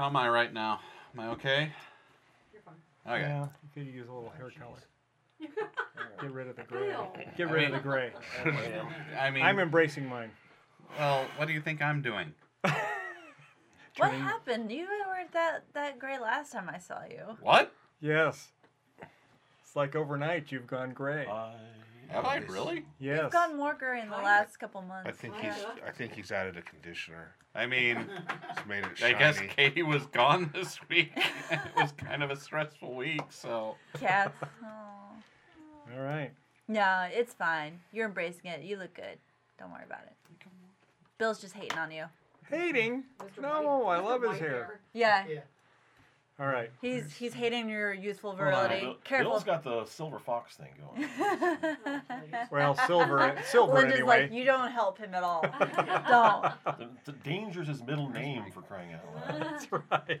How am I right now? Am I okay? You're fine. Okay. Yeah, you could use a little hair color. Get rid of the gray. Bill. Get I rid of the gray. I mean, I'm embracing mine. well, what do you think I'm doing? What Turning- happened? You weren't that that gray last time I saw you. What? Yes. It's like overnight you've gone gray. Have I really? yes. You've gone more gray in the last couple months. I think he's. I think he's added a conditioner. I mean, He's made it I shiny. guess Katie was gone this week. it was kind of a stressful week, so Cats. Oh. All right. No, it's fine. You're embracing it. You look good. Don't worry about it. Bill's just hating on you. Hating? Mr. No, White- I Mr. love his White hair. Yeah. Yeah. All right. He's he's hating your youthful on. virility. Bill, Careful. Bill's got the silver fox thing going. Well, silver, silver Linda's anyway. like, you don't help him at all. don't. the, the danger's his middle name for crying out loud. That's right.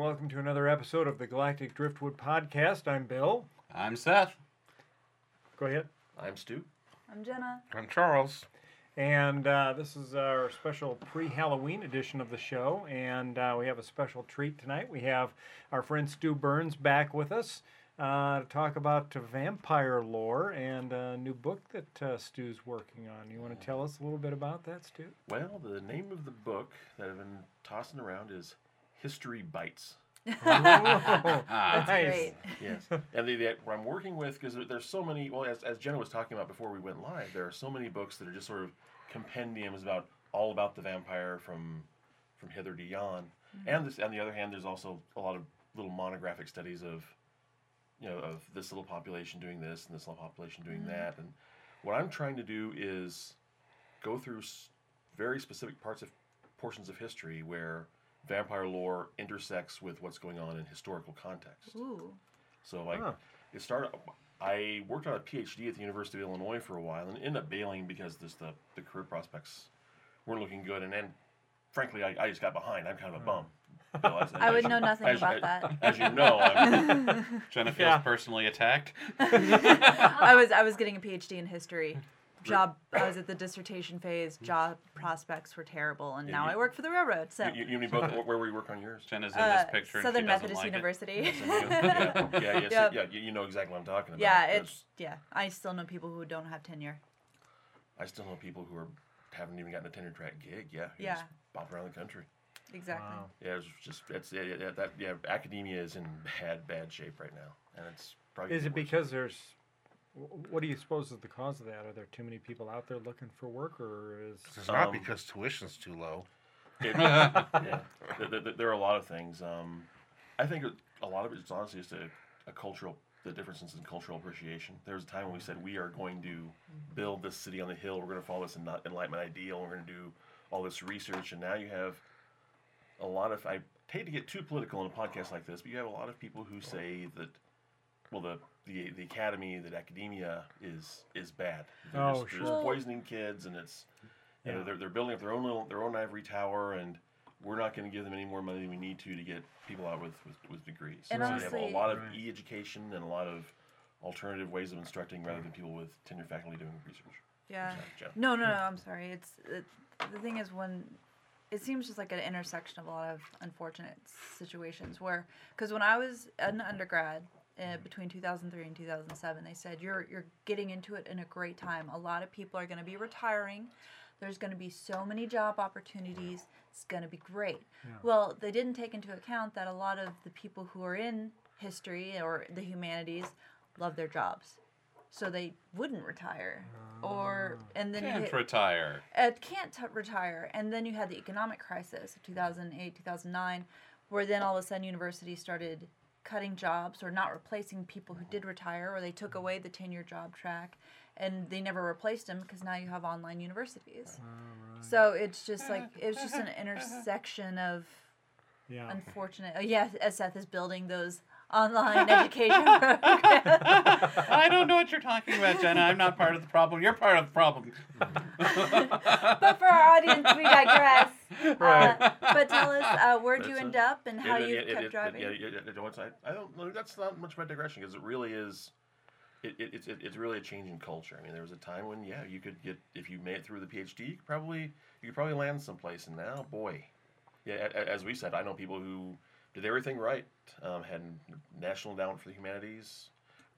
Welcome to another episode of the Galactic Driftwood Podcast. I'm Bill. I'm Seth. Go ahead. I'm Stu. I'm Jenna. I'm Charles. And uh, this is our special pre Halloween edition of the show. And uh, we have a special treat tonight. We have our friend Stu Burns back with us uh, to talk about uh, vampire lore and a new book that uh, Stu's working on. You want to tell us a little bit about that, Stu? Well, the name of the book that I've been tossing around is History Bites. Ah, That's Nice. great. Yes, and the, the I'm working with because there's so many. Well, as, as Jenna was talking about before we went live, there are so many books that are just sort of compendiums about all about the vampire from from hither to yon. And this, on the other hand, there's also a lot of little monographic studies of you know of this little population doing this and this little population doing that. And what I'm trying to do is go through s- very specific parts of portions of history where vampire lore intersects with what's going on in historical context. Ooh. So like Huh. it started. I worked on a PhD at the University of Illinois for a while and ended up bailing because this, the the career prospects weren't looking good. And then, frankly, I, I just got behind. I'm kind of a bum. Hmm. Bill, as- I would as know nothing as- about as- that. As you know, I'm, Jenna feels Yeah. personally attacked. I was I was getting a PhD in history. Job I was at the dissertation phase. Job prospects were terrible, and Yeah, now you- I work for the railroad. So you, you, you both where were you work on yours? Jenna's in uh, this picture. and Southern she Methodist like it. University. yeah, yeah, yes, Yep. yeah. You, you know exactly what I'm talking about. yeah, That's- it's yeah. I still know people who don't have tenure. I still know people who are haven't even gotten a tenure track gig. Yeah, Yeah. just bop around the country. Exactly. Wow. Yeah, it's just it's yeah, yeah, that yeah. Academia is in bad bad shape right now, and it's probably. Is it worse. because there's. Wh- What do you suppose is the cause of that? Are there too many people out there looking for work, or is. It's not Um, because tuition's too low. It- yeah, there, there, there are a lot of things. Um, I think a lot of it is honestly just a, a cultural, the differences in cultural appreciation. There was a time when we said we are going to build this city on the hill. We're going to follow this en- enlightenment ideal. We're going to do all this research, and now you have a lot of. I hate to get too political in a podcast like this, but you have a lot of people who say that. Well, the, the the academy, that academia is is bad. They're Oh, just, they're sure. just poisoning kids, and it's you know, they're, they're building up their own little, their own ivory tower, and we're not going to give them any more money than we need to to get people out with, with, with degrees. And so you have a lot of Right. e-education and a lot of alternative ways of instructing rather than people with tenure faculty doing research. Yeah. Sorry, No, no, no. Hmm. I'm sorry. It's it, the thing is when it seems just like an intersection of a lot of unfortunate situations where because when I was an undergrad uh, between 2003 and 2007, they said you're you're getting into it in a great time. A lot of people are going to be retiring. There's going to be so many job opportunities. It's going to be great. Well, they didn't take into account that a lot of the people who are in history or the humanities love their jobs so they wouldn't retire, or and then you Can't hit, retire. uh, can't t- retire. And then you had the economic crisis of 2008, 2009, where then all of a sudden universities started cutting jobs or not replacing people who did retire, or they took away the tenure job track and they never replaced them because now you have online universities. Oh, so it's just like, it's just an intersection of Yeah. unfortunate. Oh, yeah, as Seth is building those online education programs. I don't know what you're talking about, Jenna. I'm not part of the problem. You're part of the problem. but for our audience, we digress. Right. Uh, but tell us, uh, where'd you end a- up and how It- you it- it- kept it- driving? Yeah, yeah, yeah, yeah, once I, I don't know. That's not much of a digression because it really is. It, it, it's it, it's really a change in culture. I mean, there was a time when yeah, you could get if you made it through the PhD, you could probably you could probably land someplace. And now, boy, yeah, a- a- as we said, I know people who did everything right, um, had national endowment for the humanities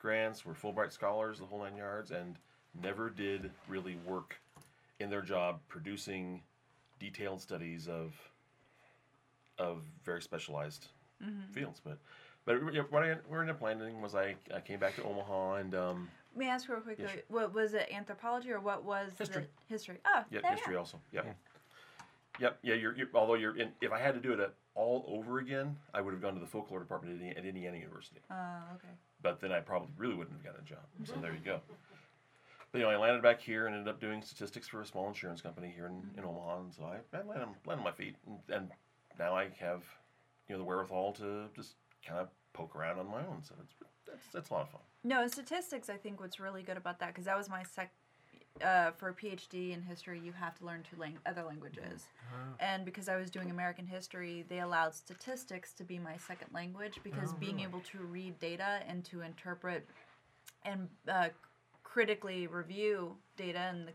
grants, were Fulbright scholars, the whole nine yards, and never did really work in their job producing detailed studies of of very specialized fields. But but you what I what I ended up landing was I, I came back to Omaha and um, May I ask real quickly, Yeah, sure. what was it, anthropology or what was History. the history? Oh, yeah, there history go. also. Yep. Yep. Yeah. You're, you're although you're in. If I had to do it uh, all over again, I would have gone to the folklore department at, at Indiana University. Oh, okay. But then I probably really wouldn't have gotten a job. So there you go. But, you know, I landed back here and ended up doing statistics for a small insurance company here in, in Omaha. And so I, I landed, landed on my feet. And, and now I have, you know, the wherewithal to just kind of poke around on my own. So it's, that's, that's a lot of fun. No, statistics. I think what's really good about that because that was my sec. Uh, for a PhD in history, you have to learn two lang- other languages, and because I was doing American history, they allowed statistics to be my second language because being able to read data and to interpret and uh, critically review data and the,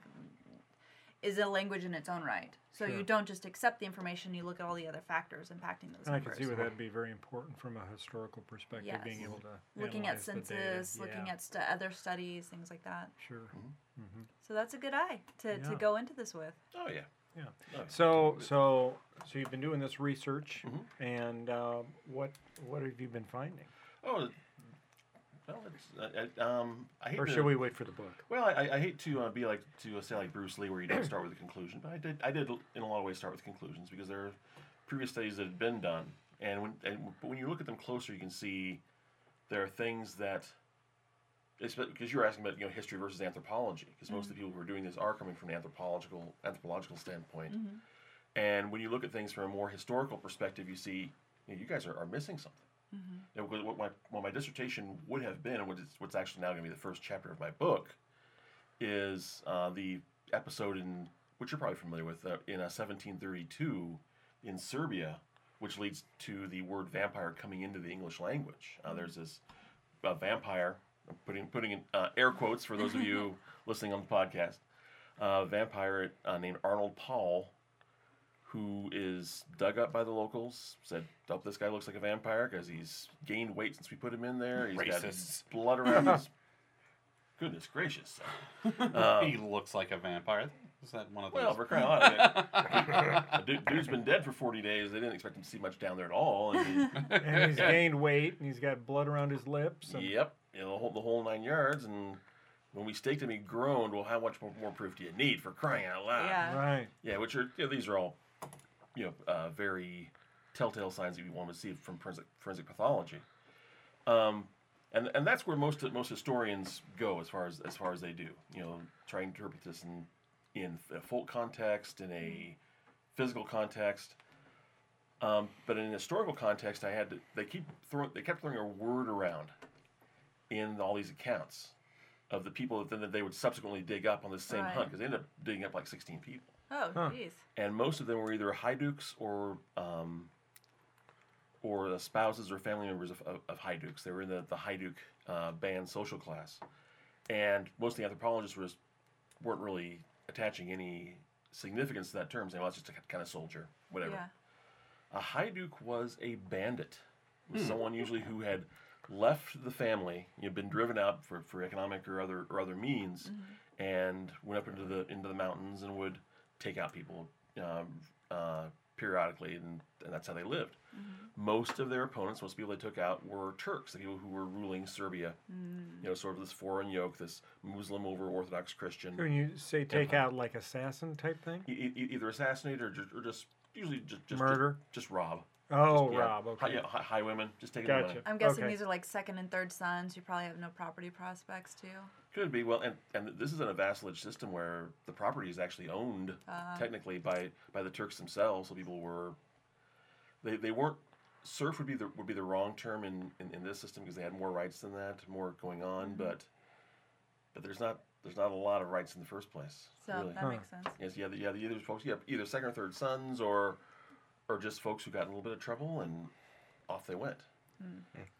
is a language in its own right. So Sure. you don't just accept the information; you look at all the other factors impacting those And I can see where that'd be very important from a historical perspective, Yes. being able to looking at analyze the census, looking Yeah, at st- other studies, things like that. sure. So that's a good eye to, Yeah. to go into this with. Oh, yeah. Yeah. Oh, So so so you've been doing this research, Mm-hmm. and uh, what what have you been finding? Oh, well, it's, uh, um, I hate Or to, should we wait for the book? Well, I, I hate to uh, be like to uh, say like Bruce Lee, where you don't start with a conclusion, but I did I did in a lot of ways start with conclusions because there are previous studies that had been done, and when and but when you look at them closer, you can see there are things that because you're asking about you know history versus anthropology, because most of the people who are doing this are coming from an anthropological anthropological standpoint, and when you look at things from a more historical perspective, you see you, know, you guys are, are missing something. You know, what my what my dissertation would have been, and what's actually now going to be the first chapter of my book, is uh, the episode in which you're probably familiar with uh, in uh, 1732 in Serbia, which leads to the word vampire coming into the English language. Uh, there's this uh, vampire, I'm putting putting in uh, air quotes for those of you listening on the podcast, uh, vampire uh, named Arnold Paul, who is dug up by the locals. Said, "Oh, this guy looks like a vampire because he's gained weight since we put him in there. He's Racists. got blood around his." Goodness gracious! Um, he looks like a vampire. Is that one of those? well, for crying out loud, the dude, dude's been dead for forty days. They didn't expect him to see much down there at all. And he, And he's gained weight, and he's got blood around his lips. And, Yep, you know, the whole, the whole nine yards. And when we staked him, he groaned. Well, how much more, more proof do you need for crying out loud? Yeah. Right. Yeah, which are you know, these are all, you know, uh, very telltale signs that you want to see from forensic, forensic pathology. Um, and and that's where most most historians go as far as as far as they do. You know, try and interpret this in in a folk context, in a physical context. Um, but in an historical context, I had to. They keep throwing. They kept throwing a word around in all these accounts of the people that then that they would subsequently dig up on this same Right. hunt because they ended up digging up like 16 people Oh, Huh. jeez. and most of them were either Haiduks or um, or the spouses or family members of, of, of Haiduks. They were in the the Haiduk uh, band social class, and most of the anthropologists was weren't really attaching any significance to that term, saying, "Well, it's just a kind of soldier, whatever." Yeah. A Haiduk was a bandit, It was someone usually who had left the family, you know, been driven out for, for economic or other or other means, and went up into the into the mountains and would take out people, um, uh, periodically, and, and that's how they lived. Most of their opponents, most people they took out, were Turks, the people who were ruling Serbia. You know, sort of this foreign yoke, this Muslim over Orthodox Christian. When you say take out like assassin type thing? E- e- either assassinate or just, or just usually just, just Murder? just, just rob. Oh, Just, yeah, Rob. High, Okay. yeah, high, high women, just taking the money. Gotcha. I'm guessing Okay. these are like second and third sons who probably have no property prospects too. Could be well, and, and this is in a vassalage system where the property is actually owned Uh, technically by by the Turks themselves. So people were they, they weren't serf would be the would be the wrong term in, in, in this system because they had more rights than that, more going on, but but there's not there's not a lot of rights in the first place. so really. that Huh. makes sense. Yes, yeah, the, yeah, the either folks, yeah, either second or third sons, or or just folks who got in a little bit of trouble and off they went.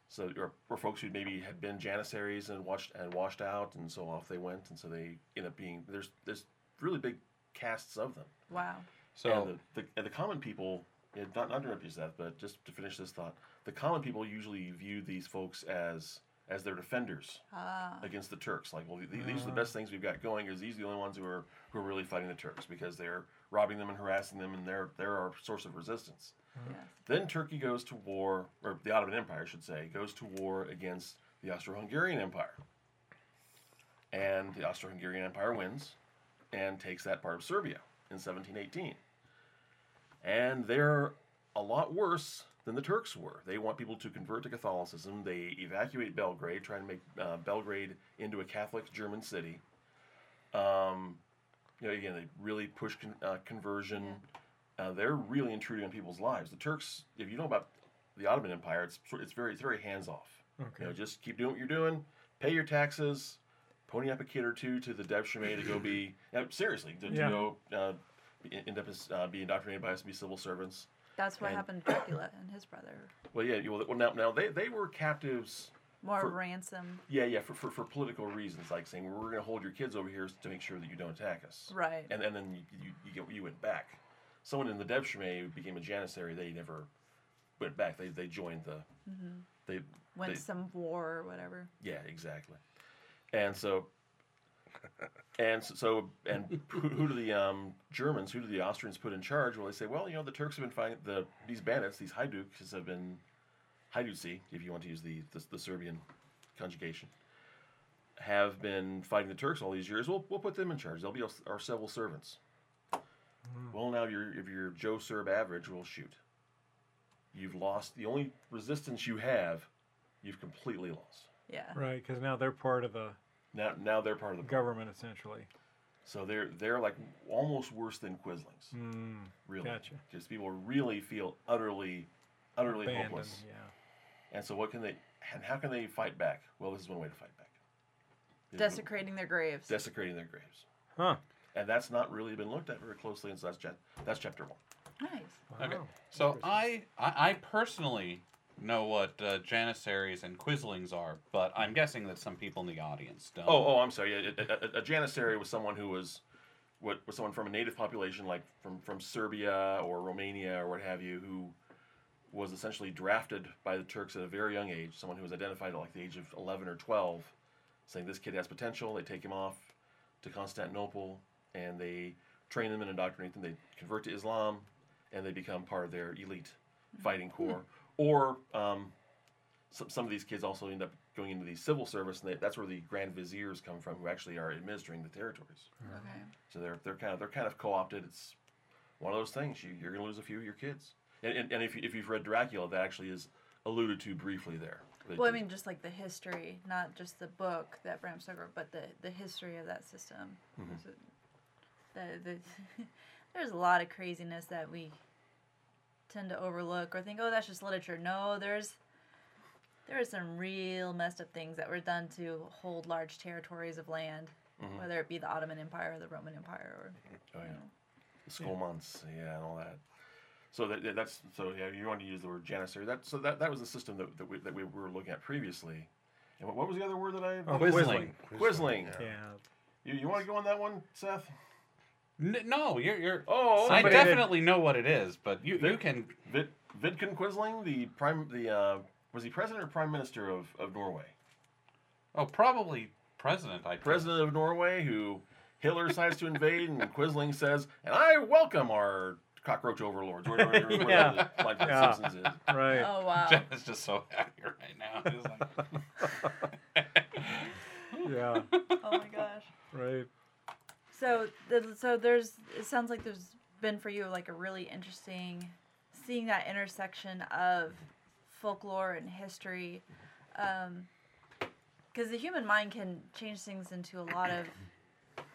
So, or, or folks who maybe had been janissaries and watched and washed out, and so off they went, and so they end up being there's there's really big casts of them. Wow. So and the, the, and the common people, yeah, not not to interrupt you, Seth, but just to finish this thought, the common people usually view these folks as as their defenders Ah. against the Turks. Like, well, th- these are the best things we've got going. Is these are the only ones who are who are really fighting the Turks because they're robbing them and harassing them, and they're they're our source of resistance. Yes. Then Turkey goes to war, or the Ottoman Empire, I should say, goes to war against the Austro-Hungarian Empire, and the Austro-Hungarian Empire wins and takes that part of Serbia in 1718. And they're a lot worse than the Turks were. They want people to convert to Catholicism. They evacuate Belgrade, trying to make uh, Belgrade into a Catholic German city. Um, you know, again, they really push con- uh, conversion. Uh, they're really intruding on people's lives. The Turks, if you know about the Ottoman Empire, it's it's very it's very hands off. Okay. You know, just keep doing what you're doing, pay your taxes, pony up a kid or two to the Devshirme to go be now, seriously to, to Yeah. go uh, be- end up as uh, be indoctrinated by us to be civil servants. That's what And- happened to Dracula and his brother. Well, yeah, you- well now now they, they were captives. More For- ransom. Yeah, yeah, for, for, for political reasons, like saying we're going to hold your kids over here to make sure that you don't attack us. Right. And, and then you, you, you, get, you went back. Someone in the Devshirme became a janissary, they never went back. They, they joined the. They Went they- some war or whatever. Yeah, exactly. And so, and so, and who, who do the um, Germans, who do the Austrians put in charge? Well, they say, well, you know, the Turks have been fighting the these bandits, these Haiduks have been Haiduci, if you want to use the the, the Serbian conjugation, have been fighting the Turks all these years. We'll we'll put them in charge. They'll be our, our civil servants. Well, now you're if you're Joe Serb average, we'll shoot. You've lost the only resistance you have. You've completely lost. Yeah. Right, because now they're part of the Now, now they're part of the government essentially. So they're they're like almost worse than Quislings, Mm, really. gotcha. Just people really feel utterly, utterly abandoned. hopeless. Yeah. And so what can they? And how can they fight back? Well, this is one way to fight back. Desecrating their graves. desecrating their graves, Huh. And that's not really been looked at very closely. And so that's chap- that's chapter one. nice. Okay. So I, I I personally know what uh, janissaries and quislings are, but I'm guessing that some people in the audience don't. Oh, oh, I'm sorry. A, a, a, a janissary was someone who was, what was someone from a native population, like from from Serbia or Romania or what have you, who was essentially drafted by the Turks at a very young age. Someone who was identified at like the age of 11 or 12, saying this kid has potential. They take him off to Constantinople and they train them and indoctrinate them. They convert to Islam and they become part of their elite fighting corps. Or um, some, some of these kids also end up going into the civil service, and they, that's where the grand viziers come from, who actually are administering the territories. Okay. So they're they're kind of they're kind of co-opted. It's one of those things. You, you're going to lose a few of your kids. And, and, and if, you, if you've read Dracula, that actually is alluded to briefly there. That- Well, I mean, just like the history, not just the book that Bram Stoker but the, the history of that system. Mm-hmm. Is it- The, the, there's a lot of craziness that we tend to overlook or think, oh, that's just literature. No, there's there are some real messed up things that were done to hold large territories of land, Mhm. whether it be the Ottoman Empire or the Roman Empire or oh you yeah, know. the Skolmans, yeah, and all that. So that, that's so yeah. You want to use the word janissary. That so that, that was the system that, that we that we were looking at previously. And what, what was the other word that I? Oh, Quisling. Quisling. Yeah. Yeah. You, you want to go on that one, Seth? N- no, you're you're. Oh, I Somebody definitely know what it is, but you you can. Vid, Vidkun Quisling, the prime, the uh, was he president or prime minister of, of Norway? Oh, probably president. I think. President of Norway, who Hitler decides to invade, and Quisling says, "And I welcome our cockroach overlords, whatever, whatever Yeah. the line from Yeah. Simpsons is. Right. Oh wow. Jen is just so happy right now. He's like, Yeah. oh my gosh. Right. So, the, so there's. It sounds like there's been for you like a really interesting, seeing that intersection of folklore and history, um, because the human mind can change things into a lot of.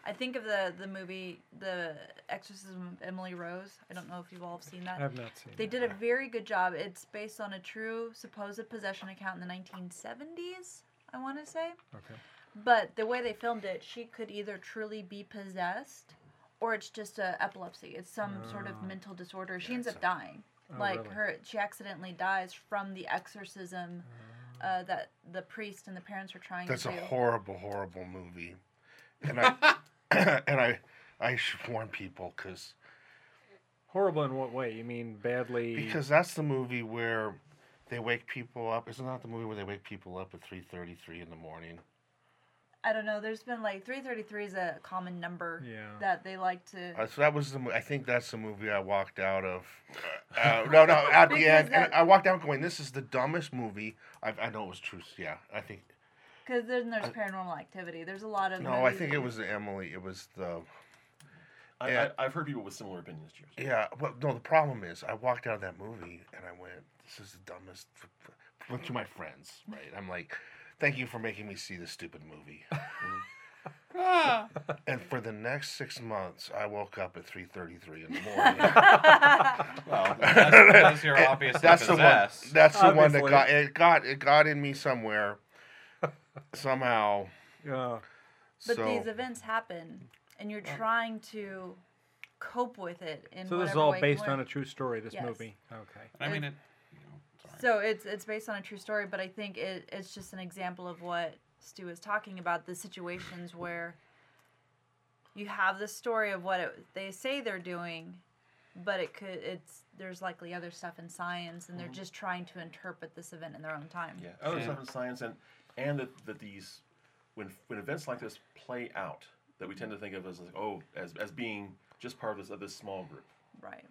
I think of the the movie The Exorcism of Emily Rose. I don't know if you've all seen that. I have not seen. They that. did a very good job. It's based on a true supposed possession account in the 1970s, I want to say. Okay. But the way they filmed it, she could either truly be possessed or it's just a epilepsy. It's some sort of Oh. mental disorder. She ends up dying. Oh, like really? her she accidentally dies from the exorcism uh, that the priest and the parents were trying That's to That's a horrible, horrible movie, and I and I I should warn people because Horrible in what way? You mean badly? because that's the movie where they wake people up. Isn't that the movie where they wake people up at three thirty three in the morning? I don't know. There's been like 333 is a common number Yeah. that they like to. Uh, so that was the. I think that's the movie I walked out of. Uh, no, no, at the Because end, and that- I walked out going, "This is the dumbest movie." I, I know it was true. Yeah, I think. Because then there's paranormal activity. There's a lot of. No, I movies- think it was Emily. It was the. I, Yeah. I, I've heard people with similar opinions to yours. Yeah, well, no. The problem is, I walked out of that movie and I went, "This is the dumbest." Went to my friends, right? I'm like, "Thank you for making me see this stupid movie." and for the next six months, I woke up at three thirty-three in the morning. Well, that's because you're And obviously that's the one. possessed. That's the one that got it. Got it got in me somewhere, somehow. Yeah. But so these events happen, and you're trying to cope with it in So this is all based on a true story. This Yes. movie. Okay. I mean, it. You know, sorry. So it's it's based on a true story, but I think it, it's just an example of what Stu is talking about the situations where you have the story of what it, they say they're doing, but it could it's there's likely other stuff in science, and they're mm-hmm. just trying to interpret this event in their own time. Yeah, other Yeah. stuff in science, and and that, that these when when events like this play out, that we tend to think of as like, oh as as being just part of this of this small group. Right.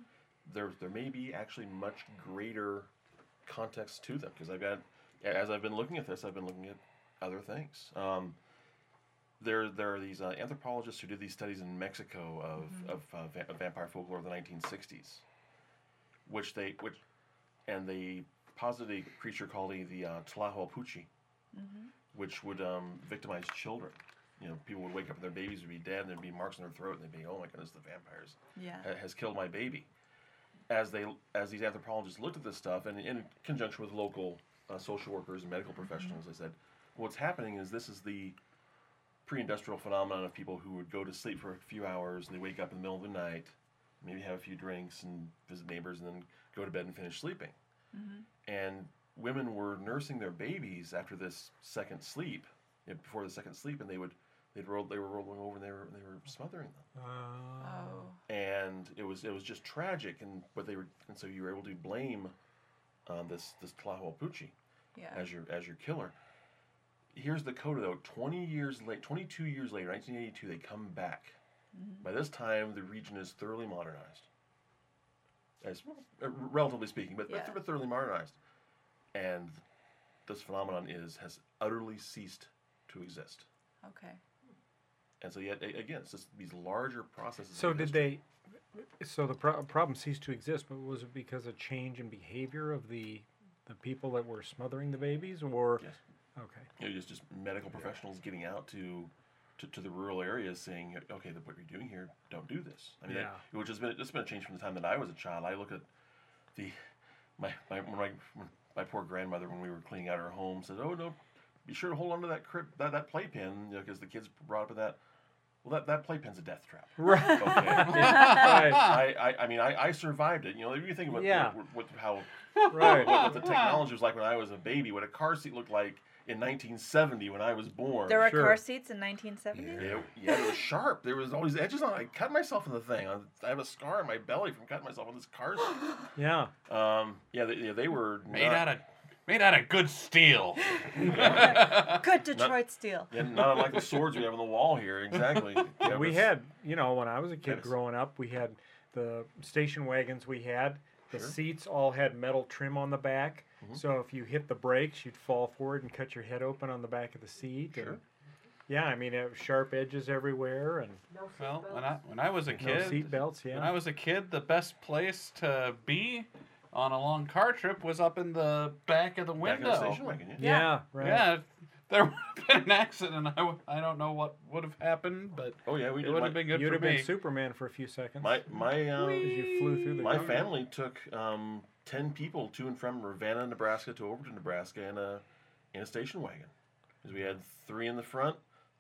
There there may be actually much greater context to them because I've got as I've been looking at this, I've been looking at other things. Um, there there are these uh, anthropologists who did these studies in Mexico of of uh, va- vampire folklore of the 1960s, which they which and they posited a creature called the, the uh, Tlahuelpuchi, which would um, victimize children. You know, people would wake up and their babies would be dead, and there'd be marks on their throat, and they'd be, "Oh my goodness, the vampires Yeah. ha- has killed my baby." As they, as these anthropologists looked at this stuff, and in conjunction with local uh, social workers and medical professionals, they said, "What's happening is this is the pre-industrial phenomenon of people who would go to sleep for a few hours, and they wake up in the middle of the night, maybe have a few drinks and visit neighbors, and then go to bed and finish sleeping." and women were nursing their babies after this second sleep, before the second sleep, and they would they'd roll they were rolling over and they were they were smothering them, Oh. and it was it was just tragic, and but they were and so you were able to blame um, this this Tlahuelpuchi Yeah. as your as your killer. Here's the coda though. Twenty years late, twenty two years later, 1982, they come back. By this time, the region is thoroughly modernized, as uh, relatively speaking, but, Yeah. but thoroughly modernized, and this phenomenon is has utterly ceased to exist. Okay. And so yet a- again, it's just these larger processes. So did history. they? So the pro- problem ceased to exist, but was it because of change in behavior of the the people that were smothering the babies, or Yes. okay, You know, just just medical professionals getting out to, to, to the rural areas saying, okay, the, what you're doing here, don't do this. I mean, Yeah. it, which has been it's been a change from the time that I was a child. I look at the my my when my, when my poor grandmother when we were cleaning out her home said, oh no, be sure to hold on to that crib that that playpen because the kids brought up with that. Well, that, that playpen's a death trap. right? Okay. right, I, I, I mean, I, I survived it. You know, if you think about Yeah. what, what, how right. what, what the technology was like when I was a baby, what a car seat looked like in 1970 when I was born. There were Sure. car seats in 1970. Yeah, yeah, it was sharp. There was always edges on it. I cut myself in the thing. I I have a scar on my belly from cutting myself on this car seat. Yeah, Um, yeah, they, yeah, they were made not, out of made out of good steel. Good Detroit steel. yeah, not unlike the swords we have on the wall here. Exactly. Yeah, we but- had, you know, when I was a kid Yes. growing up, we had the station wagons we had. The Sure. seats all had metal trim on the back, Mhm. so if you hit the brakes, you'd fall forward and cut your head open on the back of the seat. Sure. And, yeah, I mean, it was sharp edges everywhere and Well, when I when I was a no kid, seat belts. Yeah. when I was a kid, the best place to be on a long car trip was up in the back of the Back in window. the station wagon, yeah. yeah, Yeah. right. Yeah, there would have been an accident. I, w- I don't know what would have happened, but Oh yeah, we it would have been good You'd for have me. been Superman for a few seconds. my my um, you flew through the my jungle. family took um, ten people to and from Ravenna, Nebraska, to Overton, Nebraska, in a in a station wagon. Because we had three in the front,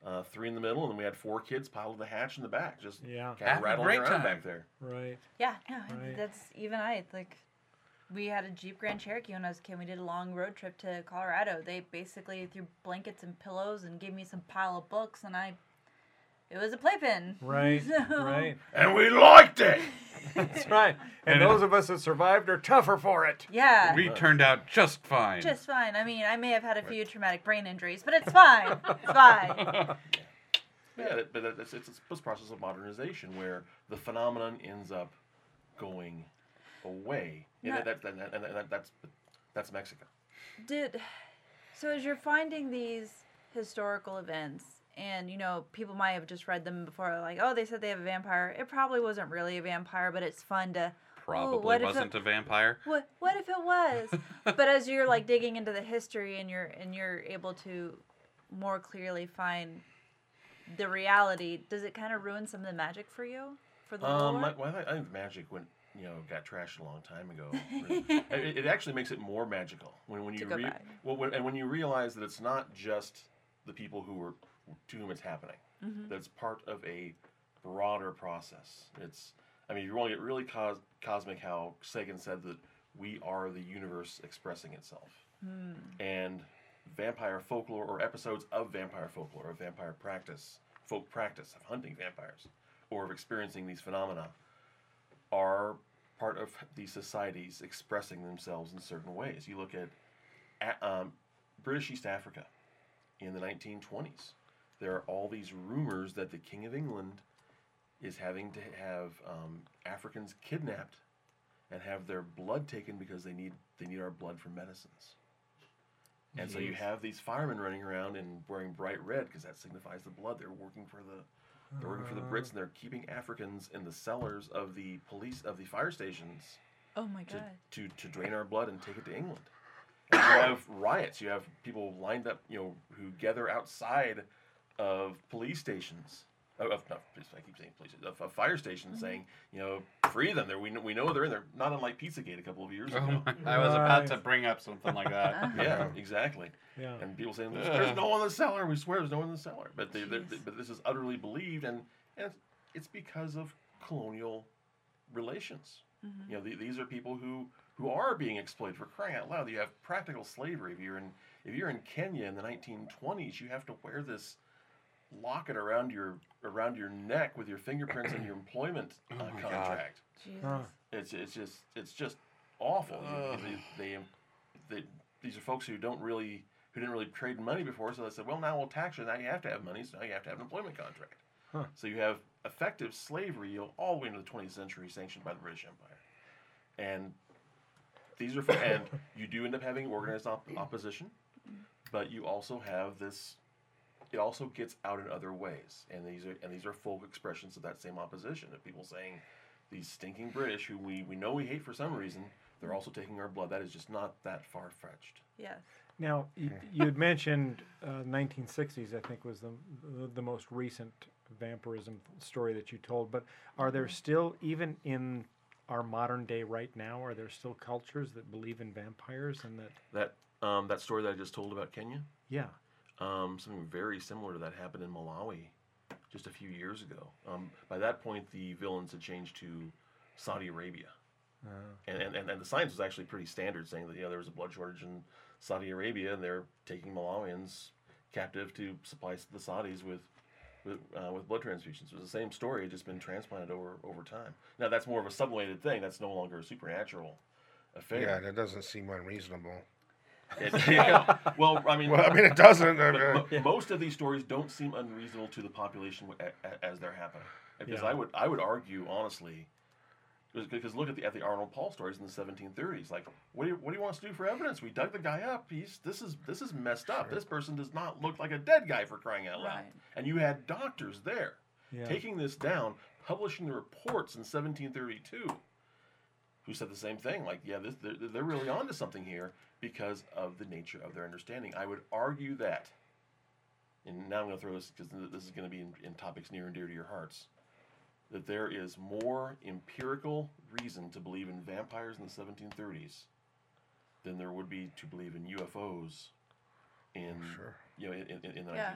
uh, three in the middle, and then we had four kids piled in the hatch in the back, just Yeah, kind of a rattling great around time. back there. right. Yeah, no, Right. that's even I like. We had a Jeep Grand Cherokee when I was a kid. We did a long road trip to Colorado. They basically threw blankets and pillows and gave me some pile of books, and I. It was a playpen. Right, So- right. And we liked it. That's right. And And those of us that survived are tougher for it. Yeah. We turned out just fine. Just fine. I mean, I may have had a few traumatic brain injuries, but it's fine. it's fine. Yeah, but it's, it's this process of modernization where the phenomenon ends up going away, and Not- that, that, that, and that, that's that's Mexico. Did so as you're finding these historical events, and you know people might have just read them before, like, oh, they said they have a vampire. It probably wasn't really a vampire, but it's fun to. Probably what if it- wasn't a vampire. What what if it was? but as you're like digging into the history and you're and you're able to more clearly find the reality, does it kind of ruin some of the magic for you? For the Um, lore? I, well, I think magic went, you know, got trashed a long time ago. it, it actually makes it more magical when when you re- well, when, and when you realize that it's not just the people who were to whom it's happening. Mhm. That it's part of a broader process. It's, I mean, you want to get really cos- cosmic. Carl Sagan said that we are the universe expressing itself, Hmm. and vampire folklore or episodes of vampire folklore, of vampire practice, folk practice of hunting vampires, or of experiencing these phenomena, are part of these societies expressing themselves in certain ways. You look at um, British East Africa in the 1920s. There are all these rumors that the King of England is having to have um, Africans kidnapped and have their blood taken because they need they need our blood for medicines. And so you have these firemen running around and wearing bright red because that signifies the blood. They're working for the they're working for the Brits and they're keeping Africans in the cellars of the police of the fire stations oh my to, god. to, to drain our blood and take it to England. And you have riots. You have people lined up, you know, who gather outside of police stations. Of, of not, I keep saying police, of, of fire stations, saying, you know, free them. There, we know, we know they're in there. Not unlike PizzaGate a couple of years Oh ago. my- I was about to bring up something like that. Yeah, exactly. Yeah. And people saying there's, there's no one in the cellar. We swear there's no one in the cellar. But they, they're- but this is utterly believed, and, and it's, it's because of colonial relations. Mhm. You know, the, these are people who who are being exploited for crying out loud. You have practical slavery. If you're in if you're in Kenya in the 1920s, you have to wear this locket around your around your neck with your fingerprints and your employment uh, Oh my God. contract. Jesus. Huh. It's it's just it's just awful. You- they, they, they, these are folks who don't really who didn't really trade money before, so they said, well, now we'll tax you. Now you have to have money, so now you have to have an employment contract. Huh. So you have effective slavery all the way into the 20th century, sanctioned by the British Empire, and these are and you do end up having organized op- opposition, but you also have this. It also gets out in other ways, and these are and these are folk expressions of that same opposition of people saying, these stinking British, who we, we know we hate for some reason, they're also taking our blood. That is just not that far fetched. Yes. Now, you, you had mentioned uh, 1960s, I think, was the, the the most recent vampirism story that you told. But are there still, even in our modern day right now, are there still cultures that believe in vampires and that, That um, that story that I just told about Kenya, yeah, um, something very similar to that happened in Malawi just a few years ago. Um, by that point, the villains had changed to Saudi Arabia, uh, and, and, and, the science was actually pretty standard, saying that you know there was a blood shortage in Saudi Arabia, and they're taking Malawians captive to supply the Saudis with with, uh, with blood transfusions. It was the same story, it had just been transplanted over over time. Now that's more of a sublimated thing. That's no longer a supernatural affair. Yeah, that doesn't seem unreasonable. It- yeah. Well, I mean, Well, I mean, it doesn't. but mo- most of these stories don't seem unreasonable to the population w- a- a- as they're happening. Because Yeah. I would I would argue honestly Because look at the at the Arnold Paul stories in the 1730s. Like, what do you what do you want us to do for evidence? We dug the guy up. He's this is this is messed up. This person does not look like a dead guy for crying out loud. Right. And you had doctors there Yeah. taking this down, publishing the reports in 1732, who said the same thing. Like, yeah, this, they're, they're really onto something here because of the nature of their understanding. I would argue that, and now I'm going to throw this because this is going to be in, in topics near and dear to your hearts, that there is more empirical reason to believe in vampires in the 1730s than there would be to believe in UFOs in Sure. you know in, in, in the Yeah.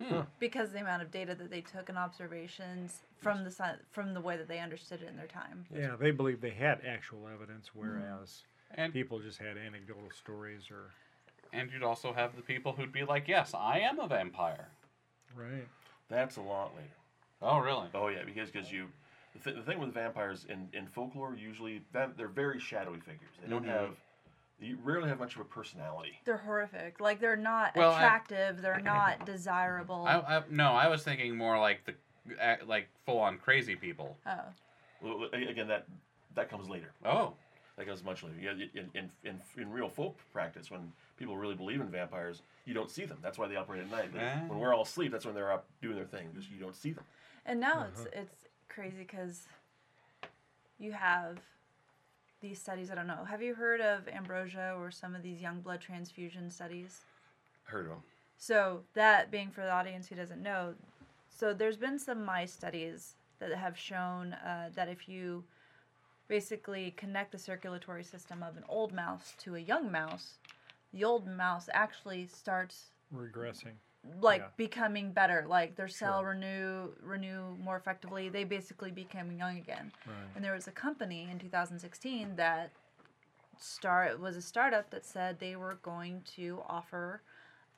1950s. because the amount of data that they took and observations from the from the way that they understood it in their time. Yeah, they believe they had actual evidence, whereas And people just had anecdotal stories or. and you'd also have the people who'd be like, "Yes, I am a vampire." Right. That's a lot later. Oh, really? Oh yeah, because because you, the, th- the thing with vampires in, in folklore usually that they're very shadowy figures. They don't Mhm. have, you rarely have much of a personality. They're horrific. Like they're not Well, I- attractive. they're not desirable. I, I no, I was thinking more like the like full on crazy people. oh, Well, again, that that comes later. Oh, That comes much later. Yeah, in, in, in, in real folk practice, when people really believe in vampires, you don't see them. That's why they operate at night. They- Ah. When we're all asleep, that's when they're up doing their thing. Because you don't see them. and now Uh-huh. it's it's crazy because you have these studies. I don't know. Have you heard of ambrosia or some of these young blood transfusion studies? Heard of them. So that being for the audience who doesn't know, so there's been some mice studies that have shown uh, that if you basically connect the circulatory system of an old mouse to a young mouse, the old mouse actually starts Regressing. like Yeah. becoming better. Like their cell Sure. renew renew more effectively. They basically became young again. Right. And there was a company in 2016 that start was a startup that said they were going to offer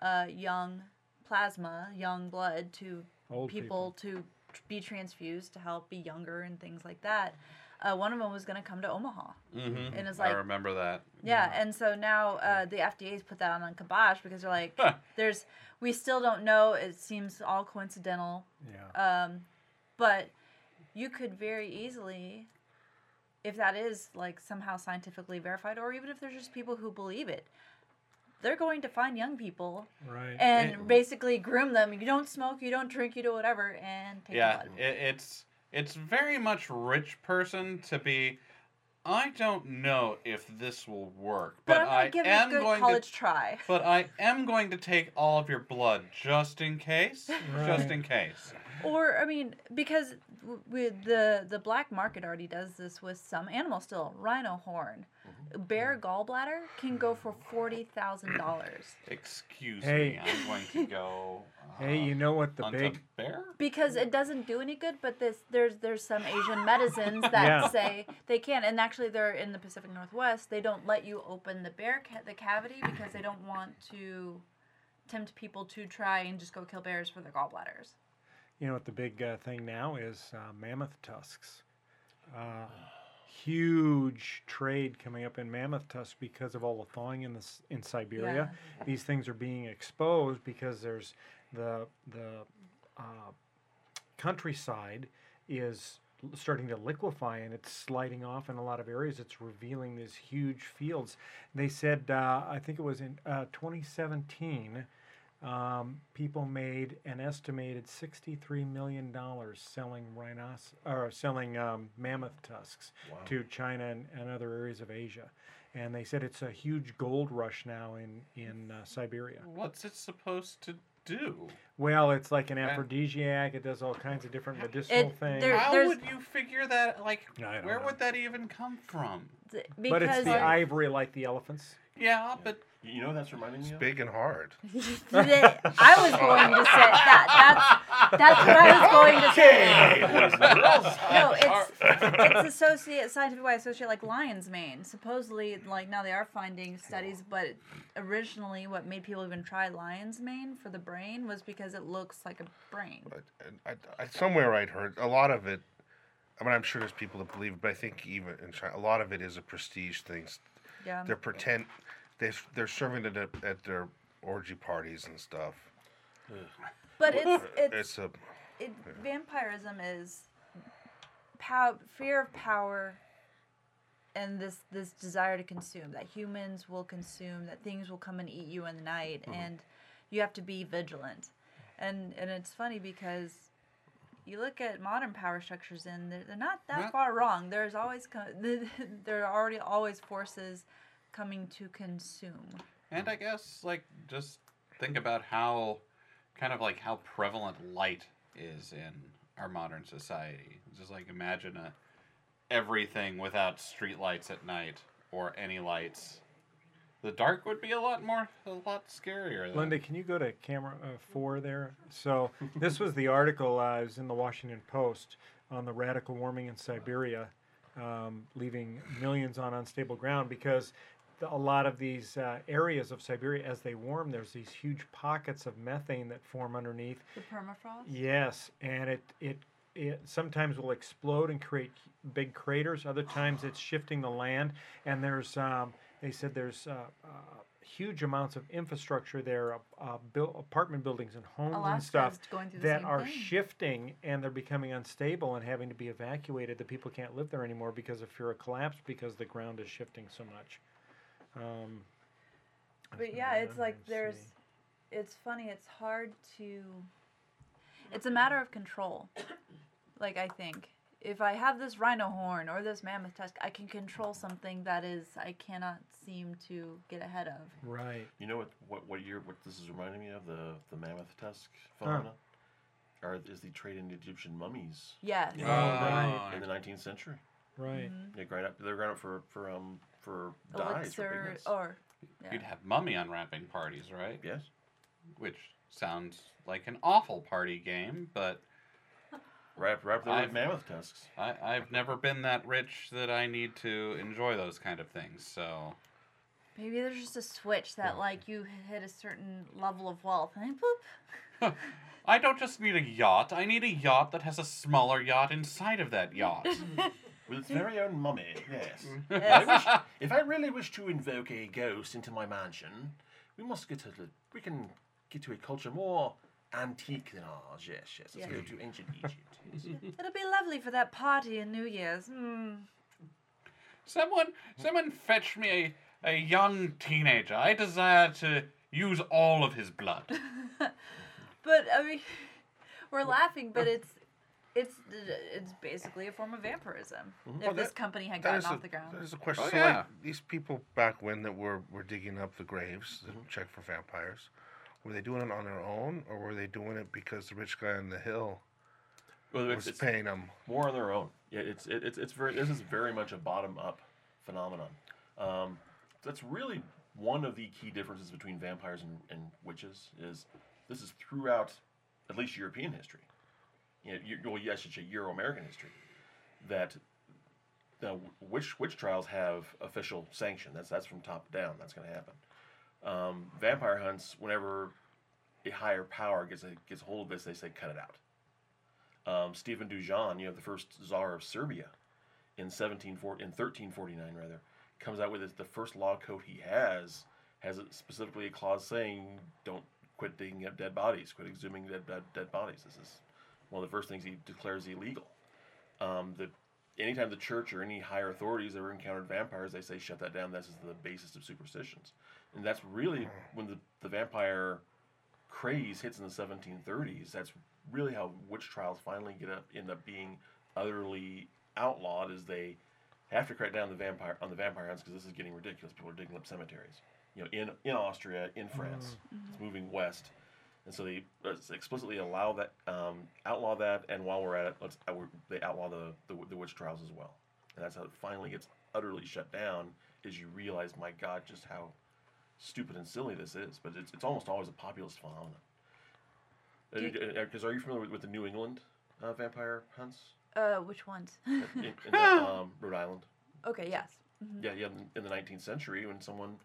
uh, young plasma, young blood to Old people, to be transfused to help be younger and things like that. Uh, one of them was going to come to Omaha. mm-hmm. And it's like I remember that. Yeah, and so now uh, the FDA's put that on on kibosh because they're like, Huh. there's we still don't know. It seems all coincidental. Yeah. Um, but you could very easily, if that is like somehow scientifically verified, or even if there's just people who believe it, they're going to find young people right. and It- basically groom them. You don't smoke, you don't drink, you do whatever, and take Yeah, blood. it, it's it's very much rich person to be. I don't know if this will work, but, but, I'm gonna I give it a good going college to. try. But I am going to take all of your blood just in case. Just in case. Or I mean, because w- with the the black market already does this with some animals still. Rhino horn, Mm-hmm. bear gallbladder can go for forty thousand dollars Excuse Hey. me, I'm going to go. Uh, Hey, you know what the big bear? because it doesn't do any good. But this there's there's some Asian medicines that Yeah. say they can, and actually they're in the Pacific Northwest. They don't let you open the bear ca- the cavity because they don't want to tempt people to try and just go kill bears for their gallbladders. You know what the big uh, thing now is? Uh, mammoth tusks. Uh, huge trade coming up in mammoth tusks because of all the thawing in the in Siberia. These things are being exposed because there's the the uh, countryside is starting to liquefy and it's sliding off in a lot of areas. It's revealing these huge fields. They said, uh, I think it was in uh, 2017, um, people made an estimated $63 million selling rhinos or selling um, mammoth tusks Wow. to China and, and other areas of Asia. And they said it's a huge gold rush now in, in uh, Siberia. What's it supposed to do? Well, it's like an aphrodisiac. It does all kinds of different medicinal It- things. there- How would you figure that? Like, where know. would that even come from? Th- but it's the ivory like the elephants. Yeah, but You you know that's reminding me It's of? big and hard. I was going to say that. That's that's what I was going to say. Boys and girls. No, it's it's associate scientific way I associate like lion's mane. Supposedly, like now they are finding studies, but originally what made people even try lion's mane for the brain was because it looks like a brain. But I, I, I, somewhere I'd heard a lot of it. I mean, I'm sure there's people that believe, it, but I think even in China, a lot of it is a prestige thing. Yeah. They're pretend they they're serving it at, at their orgy parties and stuff. But it's it's It's a it, vampirism is pow- fear of power and this this desire to consume that humans will consume that things will come and eat you in the night mm-hmm. and you have to be vigilant and and it's funny because you look at modern power structures and they're, they're not that Yeah. far wrong there's always co- there are already always forces coming to consume And I guess like just think about how kind of like how prevalent light is in our modern society. Just like imagine a everything without street lights at night or any lights. The dark would be a lot more a lot scarier. Than, Linda, can you go to camera uh, four there? So this was the article uh, it was in the Washington Post on the radical warming in Siberia, um, leaving millions on unstable ground because the, a lot of these uh, areas of Siberia, as they warm, there's these huge pockets of methane that form underneath. the permafrost Yes, and it it it sometimes will explode and create big craters. Other times it's shifting the land, and there's um, they said there's uh, uh, huge amounts of infrastructure there, uh, uh, built apartment buildings and homes and stuff is going through the that are thing. shifting and they're becoming unstable and having to be evacuated. The people can't live there anymore because of fear of collapse because the ground is shifting so much. Um, But yeah, it's like there's, see. it's funny. It's hard to. It's a matter of control. Like I think, if I have this rhino horn or this mammoth tusk, I can control something that is I cannot seem to get ahead of. right. You know what, what, what year, what this is reminding me of? The, the mammoth tusk phenomena? Or is the trade in Egyptian mummies Yes. Oh, right. In the 19th century. Right. They grind up, they're grind up for, for, um, for dyes, for Elixir bigness. or. Yeah. You'd have mummy unwrapping parties, right? Yes. Which sounds like an awful party game, but Wrap, wrap them I've- mammoth tusks. I, I've never been that rich that I need to enjoy those kind of things. So Maybe there's just a switch that like you hit a certain level of wealth and then boop. I don't just need a yacht. I need a yacht that has a smaller yacht inside of that yacht. With its very own mummy, yes. Yes. I wish, if I really wish to invoke a ghost into my mansion, we must get to we can get to a culture more antique than ours. Yes, yes. Let's Yeah. go to ancient Egypt. It'll be lovely for that party in New Year's. Hmm. someone, someone fetch me a, a young teenager. I desire to use all of his blood. But I mean, we're laughing, but it's it's it's basically a form of vampirism. If Well, this that- company had gotten off a, the ground. There's a question. Oh, so, yeah. like, these people back when that were, were digging up the graves to Mm-hmm. check for vampires, were they doing it on their own, or were they doing it because the rich guy on the hill Well, was it's, it's paying them? more on their own. Yeah, it's it, it's it's very. This is very much a bottom up phenomenon. Um, that's really one of the key differences between vampires and, and witches. Is this is throughout at least European history. You know, well, yes, I should say Euro American history. That now witch witch trials have official sanction. That's that's from top down. That's going to happen. Um, vampire hunts, whenever a higher power gets a, gets hold of this, they say cut it out um, Stephen Dušan, you know, the first Tsar of Serbia in 1740, in 1349 rather, comes out with his, the first law code he has has a, specifically a clause saying don't quit digging up dead bodies, quit exhuming dead, dead dead bodies. This is one of the first things he declares illegal. Um, the anytime the church or any higher authorities ever encountered vampires, they say shut that down. This is the basis of superstitions, and that's really when the, the vampire craze hits in the 1730s. That's really how witch trials finally get up end up being utterly outlawed, is they have to crack down the vampire on the vampire hunts because this is getting ridiculous. People are digging up cemeteries, you know, in in Austria, in France. It's moving west, and so they uh, explicitly allow that, um, outlaw that, and while we're at it, let's uh, they outlaw the, the the witch trials as well, and that's how it finally gets utterly shut down. Is you realize, my God, just how stupid and silly this is, but it's, it's almost always a populist phenomenon. Because are you familiar with, with the New England uh, vampire hunts Uh, which ones? in, in the, um, Rhode Island? okay, yes. Yeah, yeah. In, in the 19th century, when someone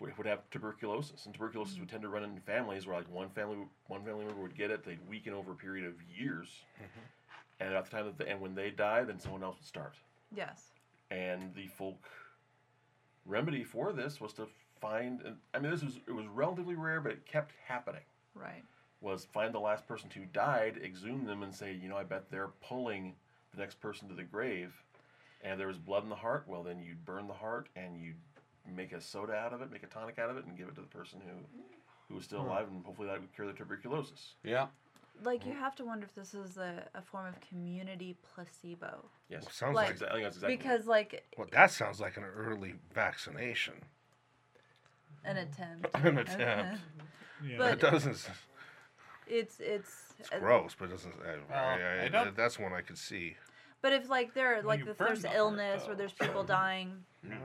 would, would have tuberculosis, and tuberculosis would mm. tend to run in families where like one family one family member would get it, they'd weaken over a period of years, mm-hmm. and at the time that the, and when they died, then someone else would start. Yes. and the folk remedy for this was to find and i mean this was it was relatively rare but it kept happening Right. was find the last person who died exhume them and say you know i bet they're pulling the next person to the grave, and there was blood in the heart, well then you'd burn the heart and you'd make a soda out of it, make a tonic out of it, and give it to the person who who was still Hmm. alive, and hopefully that would cure the tuberculosis. Yeah. Like you have to wonder if this is a, a form of community placebo. Yes, Sounds Like- like, Exa- that's exactly Because like well, that sounds like an early vaccination. an attempt. An attempt. Yeah. But- it doesn't. It's it's, It's gross, but it doesn't. I, Well, I, I, I don't- that's one I could see. But if like there like if there's the heart, illness or there's people dying, No,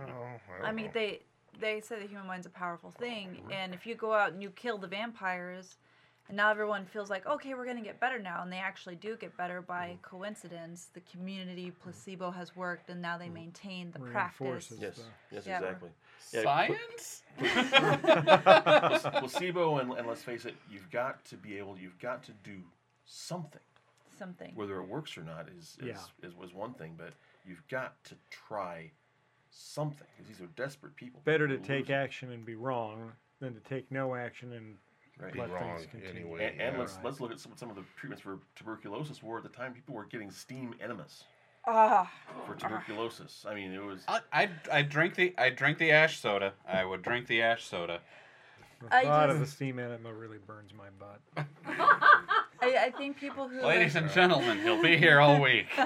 I, I mean know. they they say the human mind's a powerful thing, and if you go out and you kill the vampires, and now everyone feels like okay we're gonna get better now, and they actually do get better by coincidence. The community placebo has worked, and now they maintain the practice. Yes, yes, Yeah. exactly. Yeah, Science? placebo, and, and let's face it, you've got to be able, you've got to do something. Something. Whether it works or not is is, Yeah. is was one thing, but you've got to try something because these are desperate people. Better to take losing. action and be wrong than to take no action and Right. be let things wrong continue. anyway. And, and yeah. let's Right. let's look at some, some of the treatments for tuberculosis were at the time people were getting steam enemas Ah, for tuberculosis. I mean, it was I, I I drink the I drink the ash soda. I would drink the ash soda. The I thought of the steam enema really burns my butt. I, I think people who Ladies like, and gentlemen, he'll be here all week.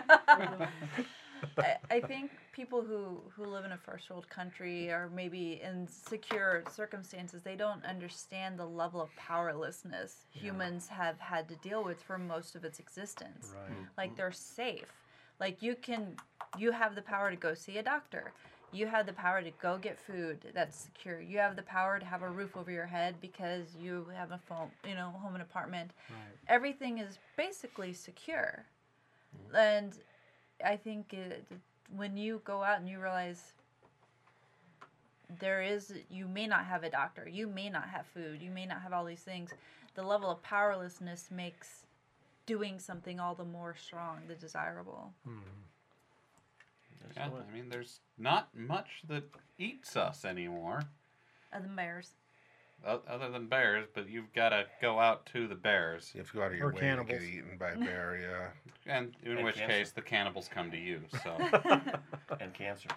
I, I think people who, who live in a first world country or maybe in secure circumstances, they don't understand the level of powerlessness humans have had to deal with for most of its existence. Right. Like mm-hmm. they're safe. Like you can, you have the power to go see a doctor. You have the power to go get food that's secure. You have the power to have a roof over your head because you have a phone, you know, home and apartment Right. everything is basically secure. And I think it, when you go out and you realize there is, you may not have a doctor, you may not have food, you may not have all these things, the level of powerlessness makes doing something all the more strong, the desirable. Mm-hmm. Yeah, I mean, there's not much that eats us anymore, Other than bears. o- other than bears. But you've got to go out to the bears, You have to go out of your Or way cannibals. to get eaten by a bear. Yeah. and in And which cancer. case the cannibals come to you. So and cancer.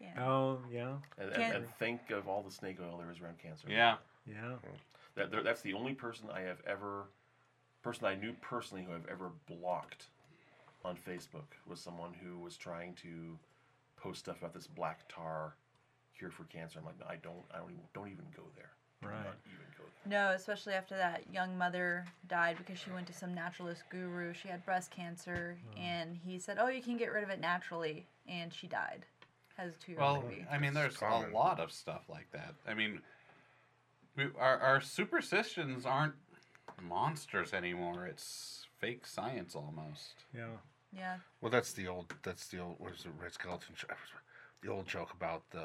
Yeah. Oh yeah, And, and, Can- and think of all the snake oil there is around cancer. yeah, yeah. Hmm. That, there- that's the only person I have ever, person I knew personally who I've ever blocked on Facebook was someone who was trying to post stuff about this black tar cure for cancer. I'm like, I don't, I don't even, don't even go there. Right. Not even go there. No, especially after that young mother died because she went to some naturalist guru. She had breast cancer, hmm. and he said, "Oh, you can get rid of it naturally," and she died. Has two-year-old Well, baby. I mean, there's common. a lot of stuff like that. I mean, we, our our superstitions aren't monsters anymore. It's fake science almost. Yeah. Yeah, Well, that's the old. That's the old. What is it? Red Skelton. The old joke about the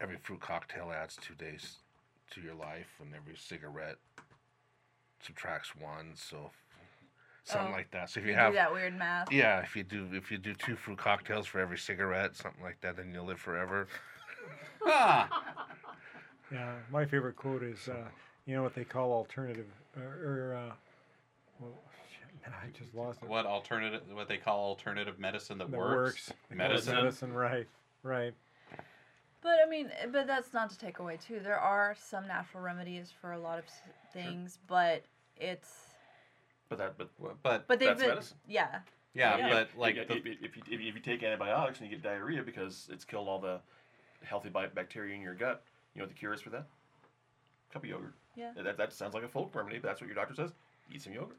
every fruit cocktail adds two days to your life, and every cigarette subtracts one. So something Oh, like that. So if you, you have do that weird math. Yeah, if you do if you do two fruit cocktails for every cigarette, something like that, then you'll live forever. Ah, Yeah, my favorite quote is, uh, you know what they call alternative, or, or uh, well, shit, I just lost it. what alternative? What they call alternative medicine that, That works? They call it Medicine. Medicine, right, right. But I mean, but that's not to take away too. There are some natural remedies for a lot of s- things, but it's But that, but But but they've That's been medicine. yeah yeah, Yeah. but like if, the, if, if, you, if, you, if you take antibiotics and you get diarrhea because it's killed all the healthy bacteria in your gut, you know what the cure is for that? cup of yogurt. yeah. That, that sounds like a folk remedy, but that's what your doctor says. Eat some yogurt.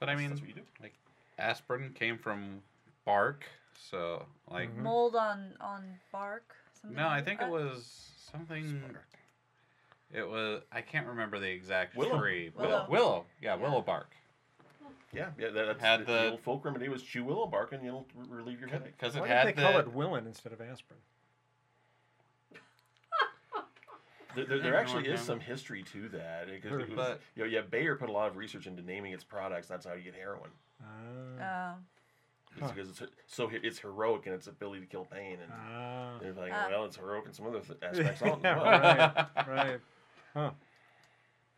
but I mean, that's what you do. Like aspirin came from bark, so like Mhm. Mold on on bark. Something no, I think that. it was something. Smart. It was I can't remember the exact Willow. tree. but- Willow. willow, yeah, Yeah. willow bark. Yeah, yeah. That, that's Had the, the- old folk remedy was chew willow bark and it'll relieve your headache. Because it Why had did they the call it Willen instead of aspirin? There, there, there actually is some history to that. It, 'cause Sure. it was- But- you know, yeah, Bayer put a lot of research into naming its products. That's how you get heroin. Ah, Oh. It's Huh. because it's so it's heroic in its ability to kill pain, and ah. they're like, Ah. well, it's heroic in some other th- aspects. also. yeah, well. right, right.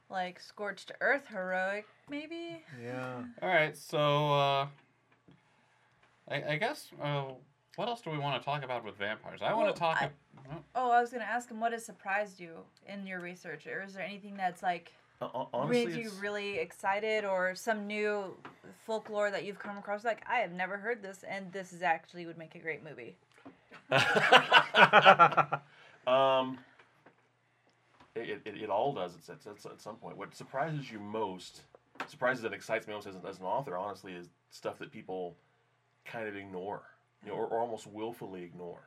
like scorched earth heroic maybe Yeah. All right, so uh, I, I guess. Uh, what else do we want to talk about with vampires? I want Well, to talk. I- ab- oh, I was gonna ask him what has surprised you in your research, or is there anything that's like Uh, honestly, made you really excited, or some new folklore that you've come across? Like I have never heard this, and this is actually would make a great movie. um, it, it, it all does at, at, at some point. What surprises you most, surprises and excites me most as, as an author, honestly, is stuff that people kind of ignore, you know, or, or almost willfully ignore.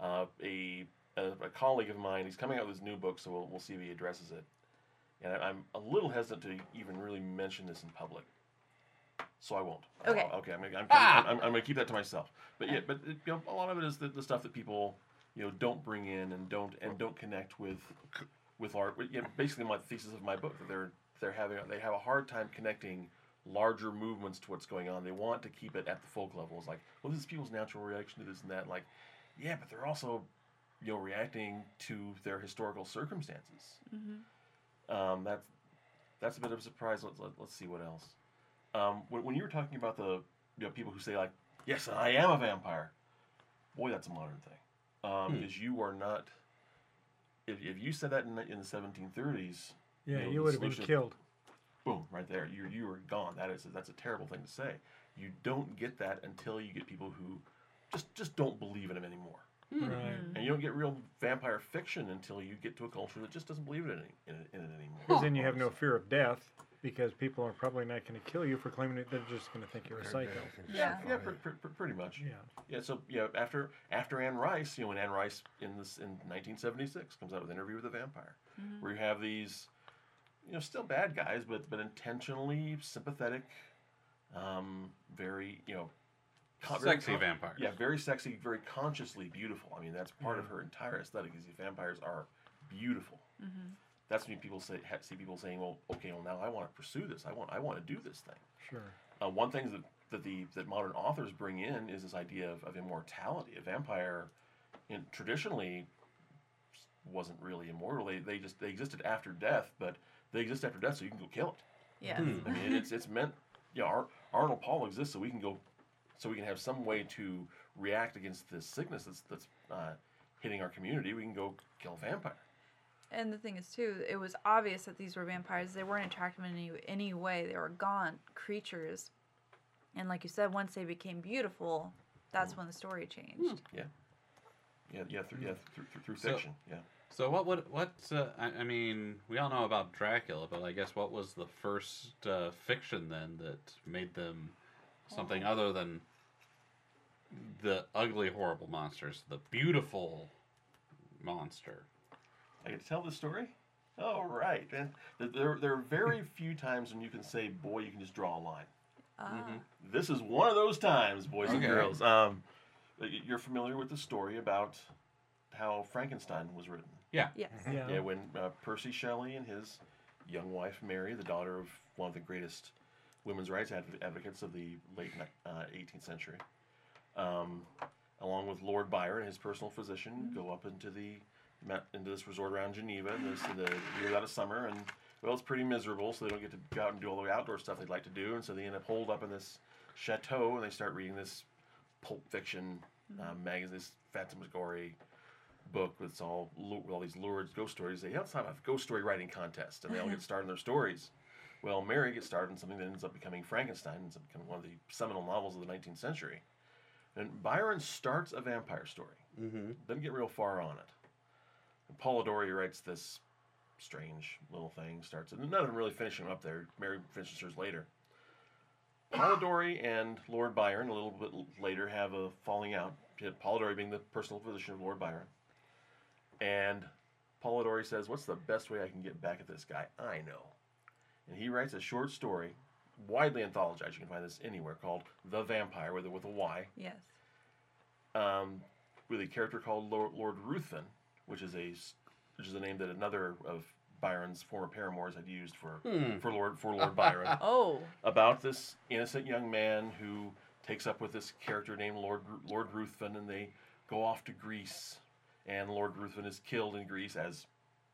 Uh, a, a a colleague of mine, he's coming out with his new book, so we'll, we'll see if he addresses it. And I, I'm a little hesitant to even really mention this in public, so I won't. Okay. Uh, okay. I'm, gonna- I'm, Ah! I'm, I'm, I'm going to keep that to myself. But yeah, but it, you know, a lot of it is the, the stuff that people you know don't bring in and don't and don't connect with with art. Yeah, basically, my thesis of my book that they're they're having they have a hard time connecting larger movements to what's going on. They want to keep it at the folk level. It's like, well, this is people's natural reaction to this and that. Like, yeah, but they're also you know reacting to their historical circumstances. Um, that's that's a bit of a surprise. Let's let, let's see what else. Um, when, when you were talking about the you know people who say like, yes, I am a vampire. Boy, that's a modern thing. Um, Hmm. because you are not. If, if you said that in the, in the 1730s, yeah, know, you the would have been solution- killed. Boom, right there, you you are gone. That is that's a terrible thing to say. You don't get that until you get people who just just don't believe in him anymore. Hmm. Right. Hmm. And you don't get real vampire fiction until you get to a culture that just doesn't believe in it, in it, in it anymore. Because then you have no fear of death because people are probably not going to kill you for claiming it. They're just going to think you're a psycho. Yeah. Yeah, pr- pr- pr- pretty much. Yeah. Yeah, so yeah, after after Anne Rice, you know, when Anne Rice in this in 1976 comes out with Interview with a Vampire, mm-hmm. where you have these, you know, still bad guys, but but intentionally sympathetic, um, very you know, con- Sexy con- vampires. Yeah, very sexy, very consciously beautiful. I mean, that's part of her entire aesthetic. Is these vampires are beautiful. That's when people say ha- see people saying, "Well, okay, well now I want to pursue this. I want I want to do this thing." Sure. Uh, one thing that, that the that modern authors bring in is this idea of, of immortality. A vampire, in, traditionally, wasn't really immortal. They, they just they existed after death, but they exist after death, so you can go kill it. Yeah. Hmm. I mean, it's it's meant. Yeah, Ar- Arnold Paul exists so we can go, so we can have some way to react against this sickness that's that's uh, hitting our community. We can go kill a vampire. And the thing is too, it was obvious that these were vampires. They weren't attractive in any any way. They were gaunt creatures, and like you said, once they became beautiful, that's when the story changed. Yeah, yeah, through yeah through, through, through So- fiction. Yeah. So what would what? Uh, I, I mean, we all know about Dracula, but I guess what was the first uh, fiction then that made them something other than the ugly, horrible monsters, the beautiful monster? I get to tell the story? Oh, right. And there, there are very few times when you can say, boy, you can just draw a line. Ah, This is one of those times, boys and girls. Um, you're familiar with the story about how Frankenstein was written. Yeah. yes. Yeah. Yeah, when uh, Percy Shelley and his young wife Mary, the daughter of one of the greatest women's rights adv- advocates of the late uh, 18th century, um, along with Lord Byron, and his personal physician, go up into the into this resort around Geneva in, this, in the year out of summer, and well, it's pretty miserable, so they don't get to go out and do all the outdoor stuff they'd like to do, and so they end up holed up in this chateau, and they start reading this pulp fiction uh, magazine, this phantasmagory book that's all with all these lurid ghost stories. They have have a ghost story writing contest, and they all get started in their stories. Well, Mary gets started in something that ends up becoming Frankenstein, ends up becoming one of the seminal novels of the 19th century. And Byron starts a vampire story, Mm-hmm. doesn't get real far on it. And Polidori writes this strange little thing, starts it, and none of them really finish him up there. Mary finishes hers later. Polidori and Lord Byron, a little bit later, have a falling out. Polidori being the personal physician of Lord Byron. And Polidori says, What's the best way I can get back at this guy? I know. And he writes a short story, widely anthologized. You can find this anywhere, called The Vampire, with a, with a Y, Yes. um, with a character called Lord, Lord Ruthven, which is a s- which is a name that another of Byron's former paramours had used for Hmm. for Lord for Lord Byron Oh. about this innocent young man who takes up with this character named Lord Lord Ruthven, and they go off to Greece, and Lord Ruthven is killed in Greece as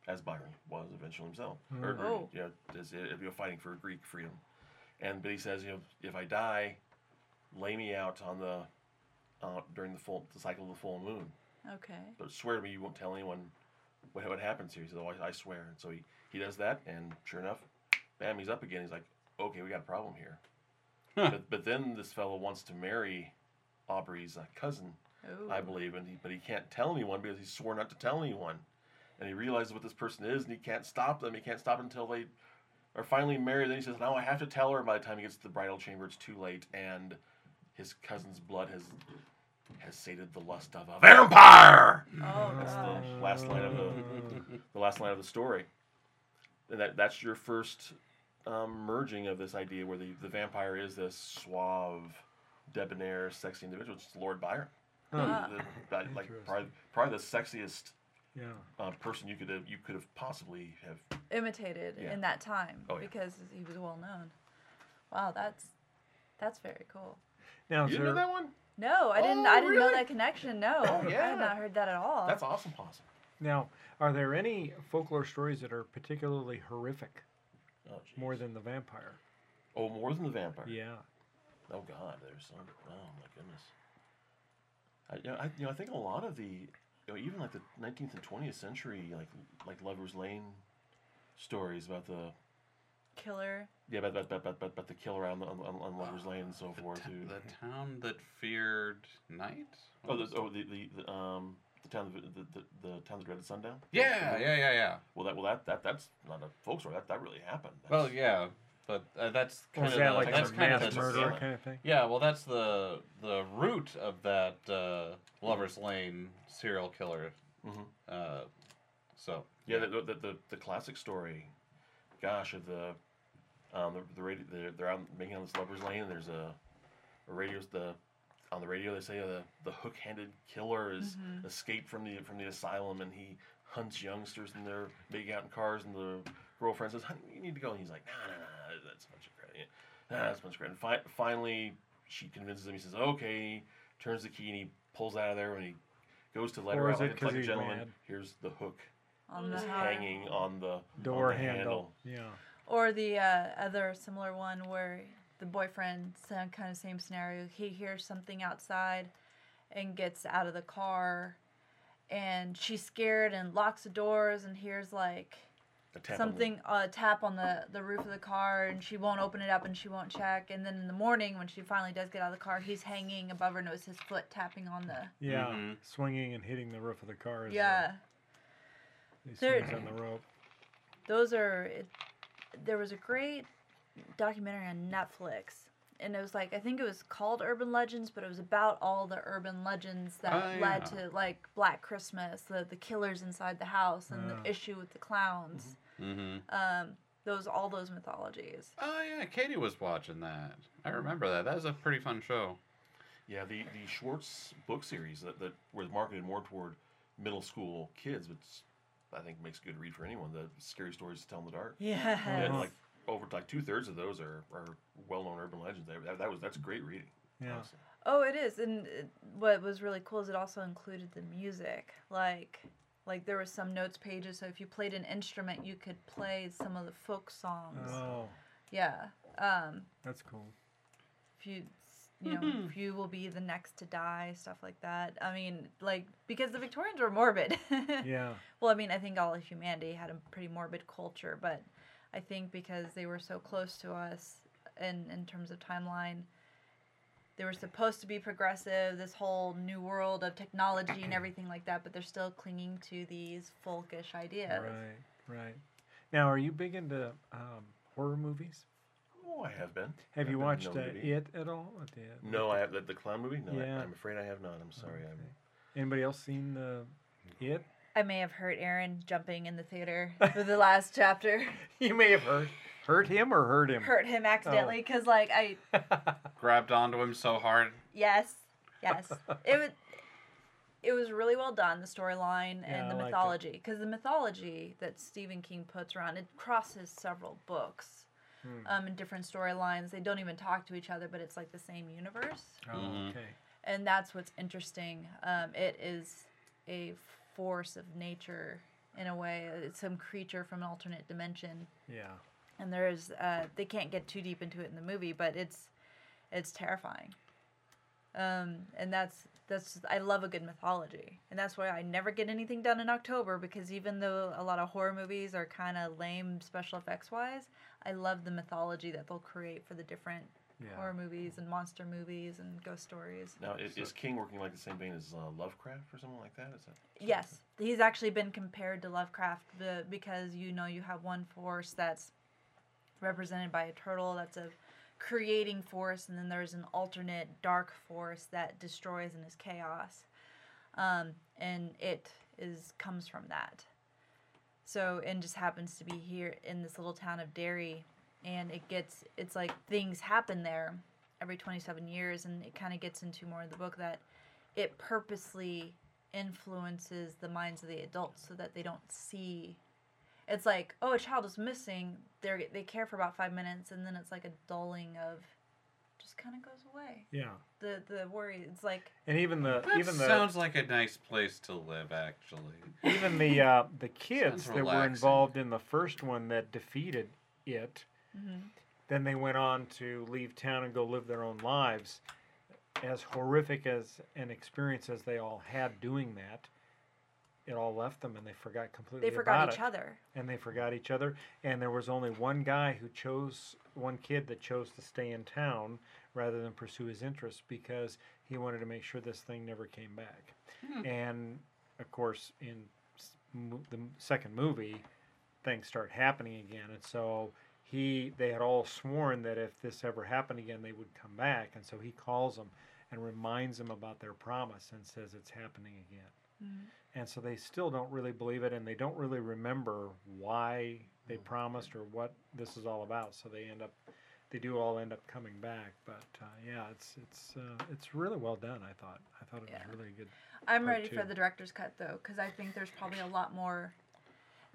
as Byron was eventually himself, or, or, Oh. you know, as, you know, fighting for Greek freedom. And but he says, you know, if I die, lay me out on the uh, during the full the cycle of the full moon. Okay. But swear to me you won't tell anyone what, what happens here. He says, "Oh, I, I swear." And so he, he does that, and sure enough, bam, he's up again. He's like, "Okay, we got a problem here." Huh. But, but then this fellow wants to marry Aubrey's uh, cousin, Ooh. I believe, and he, but he can't tell anyone because he swore not to tell anyone. And he realizes what this person is, and he can't stop them. He can't stop until they are finally married. Then he says, "No, I have to tell her." By the time he gets to the bridal chamber, it's too late, and his cousin's blood has has sated the lust of a vampire. Oh That's gosh. the last line of the the last line of the story. And that that's your first um, merging of this idea where the, the vampire is this suave, debonair, sexy individual. It's Lord Byron. Ah. The- that- like probably, probably the sexiest Yeah. uh, person you could have you could have possibly have. Imitated Yeah. in that time Oh, yeah. because he was well known. Wow, that's that's very cool. Now, You is didn't know that one? No, I didn't. Oh, I didn't know that connection. No, Oh, I yeah. had not heard that at all. That's awesome, possum. now, are there any folklore stories that are particularly horrific Oh, more than the vampire? oh more than the vampire. Yeah. Oh God, there's some. Oh my goodness. I, you know, I, you know, I think a lot of the, you know, even like the 19th and 20th century, like like Lovers Lane stories about the killer. yeah, about about, about, about, about the killer on, the, on, on on Lovers Lane and so The, forth. ta- Too. the town that feared night. Oh, the, oh the, the, the um the town that the, the, the town that dreaded sundown. yeah, yeah, yeah, yeah. Well, that well that, that that's not a folk story. That that really happened. Well, yeah, but uh, that's kind is of that the, like that's a kind of the murder yeah. kind of thing? Yeah, well, that's the the root of that uh, Lovers Lane serial killer. Mhm. Uh, so Yeah, the, the, the, the classic story, gosh, of the um the, the radio they're, they're out making on this lovers lane and there's a, a radio's the on the radio they say uh, the the hook-handed killer is escaped from the from the asylum and he hunts youngsters and they're making out in cars and the girlfriend says, "Honey, you need to go." And he's like, "No, no, no, that's a bunch of crap. Yeah, nah, that's a bunch of crap." And fi- finally, she convinces him. He says, "Okay." Turns the key and he pulls out of there and he goes to let Or her is out it like, 'cause like a he's gentleman. mad? Here's the hook on the hanging on the Door on the handle. Yeah. Or the uh, other similar one where the boyfriend, same kind of same scenario. He hears something outside, and gets out of the car, and she's scared and locks the doors and hears like A tap on the- something uh, tap on the the roof of the car and she won't open it up and she won't check and then in the morning when she finally does get out of the car he's hanging above her nose his foot tapping on the Yeah. Mhm. Swinging and hitting the roof of the car. As, uh, yeah he There- swings on the rope. those are it, there was a great documentary on netflix and it was like i think it was called urban legends but it was about all the urban legends that Oh, led yeah. to like black christmas the, the killers inside the house and Ah. the issue with the clowns hmm um, those all those mythologies Oh yeah, Katie was watching that. I remember that. That was a pretty fun show. Yeah, the the Schwartz book series that, that was marketed more toward middle school kids, but it's- I think makes a good read for anyone. The scary stories to tell in the dark. yeah Uh-huh. like over like two thirds of those are, are well known urban legends. That, that, that was that's great reading. Yeah. honestly. Oh, it is, and it, what was really cool is it also included the music. Like, like there was some notes pages, so if you played an instrument, you could play some of the folk songs. Oh, Yeah. Um, that's cool. if you, you know, if you will be the next to die, stuff like that. I mean, like because the Victorians were morbid. Yeah. Well, I mean, I think all of humanity had a pretty morbid culture, but I think because they were so close to us in in terms of timeline, they were supposed to be progressive, this whole new world of technology and everything like that, but they're still clinging to these folkish ideas. Right. Right. Now, are you big into um, horror movies? Oh, I have been. Have I've you been watched uh, known to be. it at all? Uh, the- No, I have the, the clown movie. No, Yeah. I, I'm afraid I have not. I'm sorry. I'm. Anybody else seen the it? I may have hurt Aaron jumping in the theater for the last chapter. You may have hurt hurt him or hurt him. Hurt him accidentally because, like, I Grabbed onto him so hard. Yes, yes. it was. It was really well done, the storyline Yeah, and the I mythology, because the mythology that Stephen King puts around it crosses several books, Hmm. um, in different storylines. They don't even talk to each other, but it's like the same universe, Oh, Mhm. okay. and that's what's interesting. Um, it is a force of nature in a way. It's some creature from an alternate dimension, Yeah. and there's uh, they can't get too deep into it in the movie, but it's it's terrifying. um, and that's that's I love a good mythology, and that's why I never get anything done in October because even though a lot of horror movies are kind of lame special effects wise, I love the mythology that they'll create for the different Yeah. horror movies and monster movies and ghost stories. Now, is, is King working like the same vein as uh, Lovecraft or something like that? Is that Yes, he's actually been compared to Lovecraft because you know you have one force that's represented by a turtle that's a creating force, and then there's an alternate dark force that destroys and is chaos, um, and it is comes from that. So and just happens to be here in this little town of Derry, and it gets it's like things happen there every 27 years, and it kind of gets into more in the book that it purposely influences the minds of the adults so that they don't see it's like oh a child is missing they they care for about five minutes and then it's like a dulling of just kind of goes away Yeah. the the worry it's like And even the That even the sounds like a nice place to live, actually. even the uh, the kids that were involved in the first one that defeated it, Mm-hmm. then they went on to leave town and go live their own lives. As horrific as an experience as they all had doing that, it all left them and they forgot completely they forgot each it. other And they forgot each other. And there was only one guy who chose, one kid that chose to stay in town rather than pursue his interests because he wanted to make sure this thing never came back. Hmm. And of course, in the second movie, things start happening again. And so he, they had all sworn that if this ever happened again, they would come back. And so he calls them and reminds them about their promise and says it's happening again. And so they still don't really believe it and they don't really remember why they promised or what this is all about. So they end up, they do all end up coming back. But uh, yeah, it's it's uh, it's really well done. I thought I thought it Yeah. was really good. i'm ready for the director's cut though because i think there's probably a lot more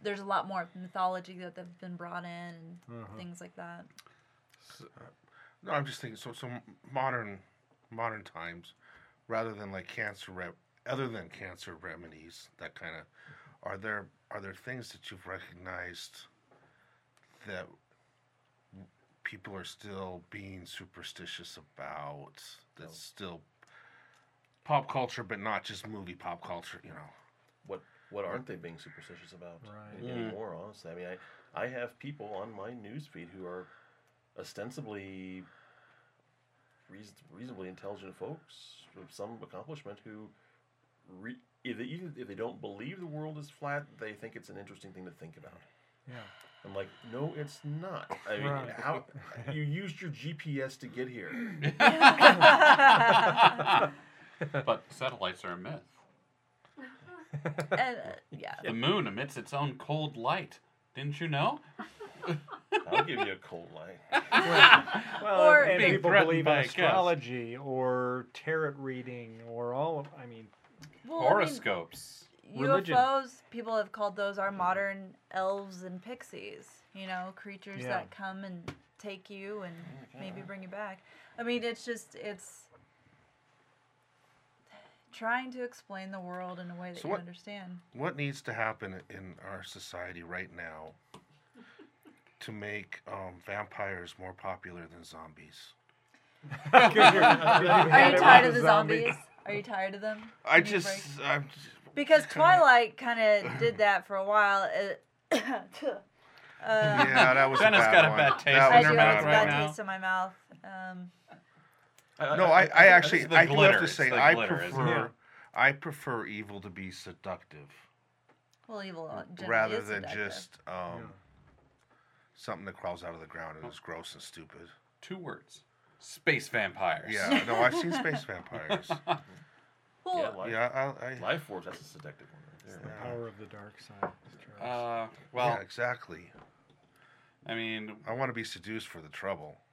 there's a lot more mythology that they've been brought in and Uh-huh. things like that No, I'm just thinking. So, so modern, modern times, rather than like cancer rep, other than cancer remedies, that kind of, are there are there things that you've recognized that people are still being superstitious about? That's still pop culture, but not just movie pop culture. You know. What what aren't they being superstitious about Right. anymore? Honestly, I mean, I I have people on my news feed who are ostensibly reason, reasonably intelligent folks with some accomplishment who, re, if they, even if they don't believe the world is flat, they think it's an interesting thing to think about. Yeah. I'm like, no, it's not. I mean, Right. how you used your GPS to get here? but satellites are a myth. and, uh, yeah The moon emits its own cold light. Didn't you know? I'll give you a cold light. Well, Or- and Being people believe in by a ghost. astrology or tarot reading or all. Of, I mean, well, I mean, Horoscopes. Religion. UFOs, people have called those our modern elves and pixies. You know, creatures Yeah. that come and take you and maybe bring you back. I mean, it's just it's trying to explain the world in a way that So you what- understand. What needs to happen in our society right now to make um, vampires more popular than zombies? Are you tired of the zombies? Are you tired of them? I just. I'm just because Twilight kind of did that for a while. Uh, uh, yeah, that was Jenna's a bad got a one. bad taste That I in was do her a have a bad right bad now. taste in my mouth. Um, No, I, I think actually, this is I do have to say, I glitter, prefer, I prefer evil to be seductive well, evil uh, rather is than seductive. just um, something that crawls out of the ground and is gross and stupid. Two words. Space vampires. Yeah, no, I've seen space vampires. Well, yeah, life, Yeah, I, I life force. That's a seductive one right there. the power of the dark side. It's true. Uh, yeah, well, exactly. I mean, I want to be seduced for the trouble.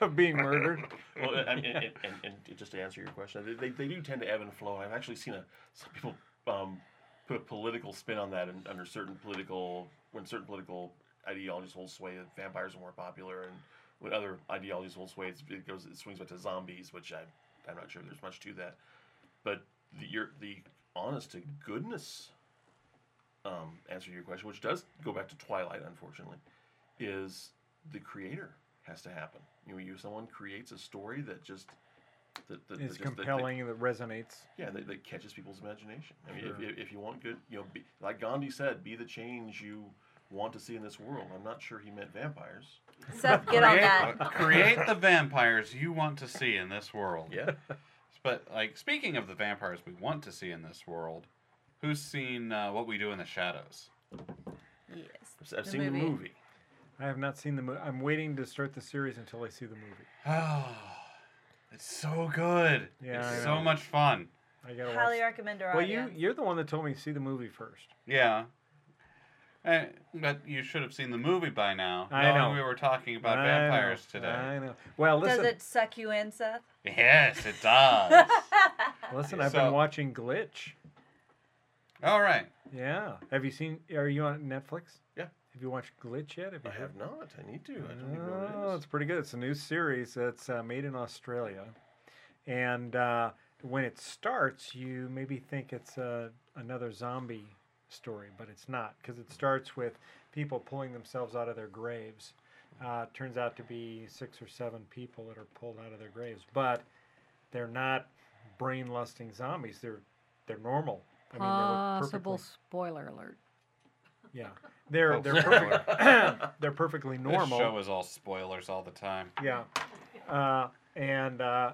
of being murdered. Well, I mean, and, and, and just to answer your question, they, they, they do tend to ebb and flow. I've actually seen a, some people um, put a political spin on that, and under certain political when certain political ideologies hold sway, vampires are more popular, and when other ideologies hold sway, it's, it goes it swings back to zombies, which I I'm not sure there's much to that. But the your the honest to goodness um, answer to your question, which does go back to Twilight, unfortunately, is the creator has to happen. You know, you someone creates a story that just that, that, that It's just- that- that- compelling that resonates. yeah, that, that catches people's imagination. I mean, Sure. if, if, if you want good, you know, be, like Gandhi said, be the change you want to see in this world. I'm not sure he meant vampires. Seth, get on create, that. create the vampires you want to see in this world. Yeah. But like speaking of the vampires we want to see in this world, who's seen uh, What We Do in the Shadows? Yes. I've The seen the movie. movie. I have not seen the movie. I'm waiting to start the series until I see the movie. Oh, it's so good. Yeah, it's so much fun. I gotta Highly watch. recommend our Well, you audience. you're the one that told me to see the movie first. Yeah. Eh, but you should have seen the movie by now. I know. we were talking about I vampires know, today. I know. Well, Does it suck you in, Seth? Yes, it does. listen. I've So- been watching Glitch. All right. Yeah. Have you seen? Are you on Netflix? Yeah. Have you watched Glitch yet? Have you I have not. I need to. I don't even know Oh, what it it's pretty good. It's a new series that's uh, made in Australia, and uh, when it starts, you maybe think it's uh, another zombie story, but it's not because it starts with people pulling themselves out of their graves. Uh, it turns out to be six or seven people that are pulled out of their graves, but they're not brain-lusting zombies. They're they're normal. I mean, Possible perfectly- spoiler alert. Yeah, they're Oh, they're perfect, they're perfectly normal. This show is all spoilers all the time. Yeah, uh, and uh,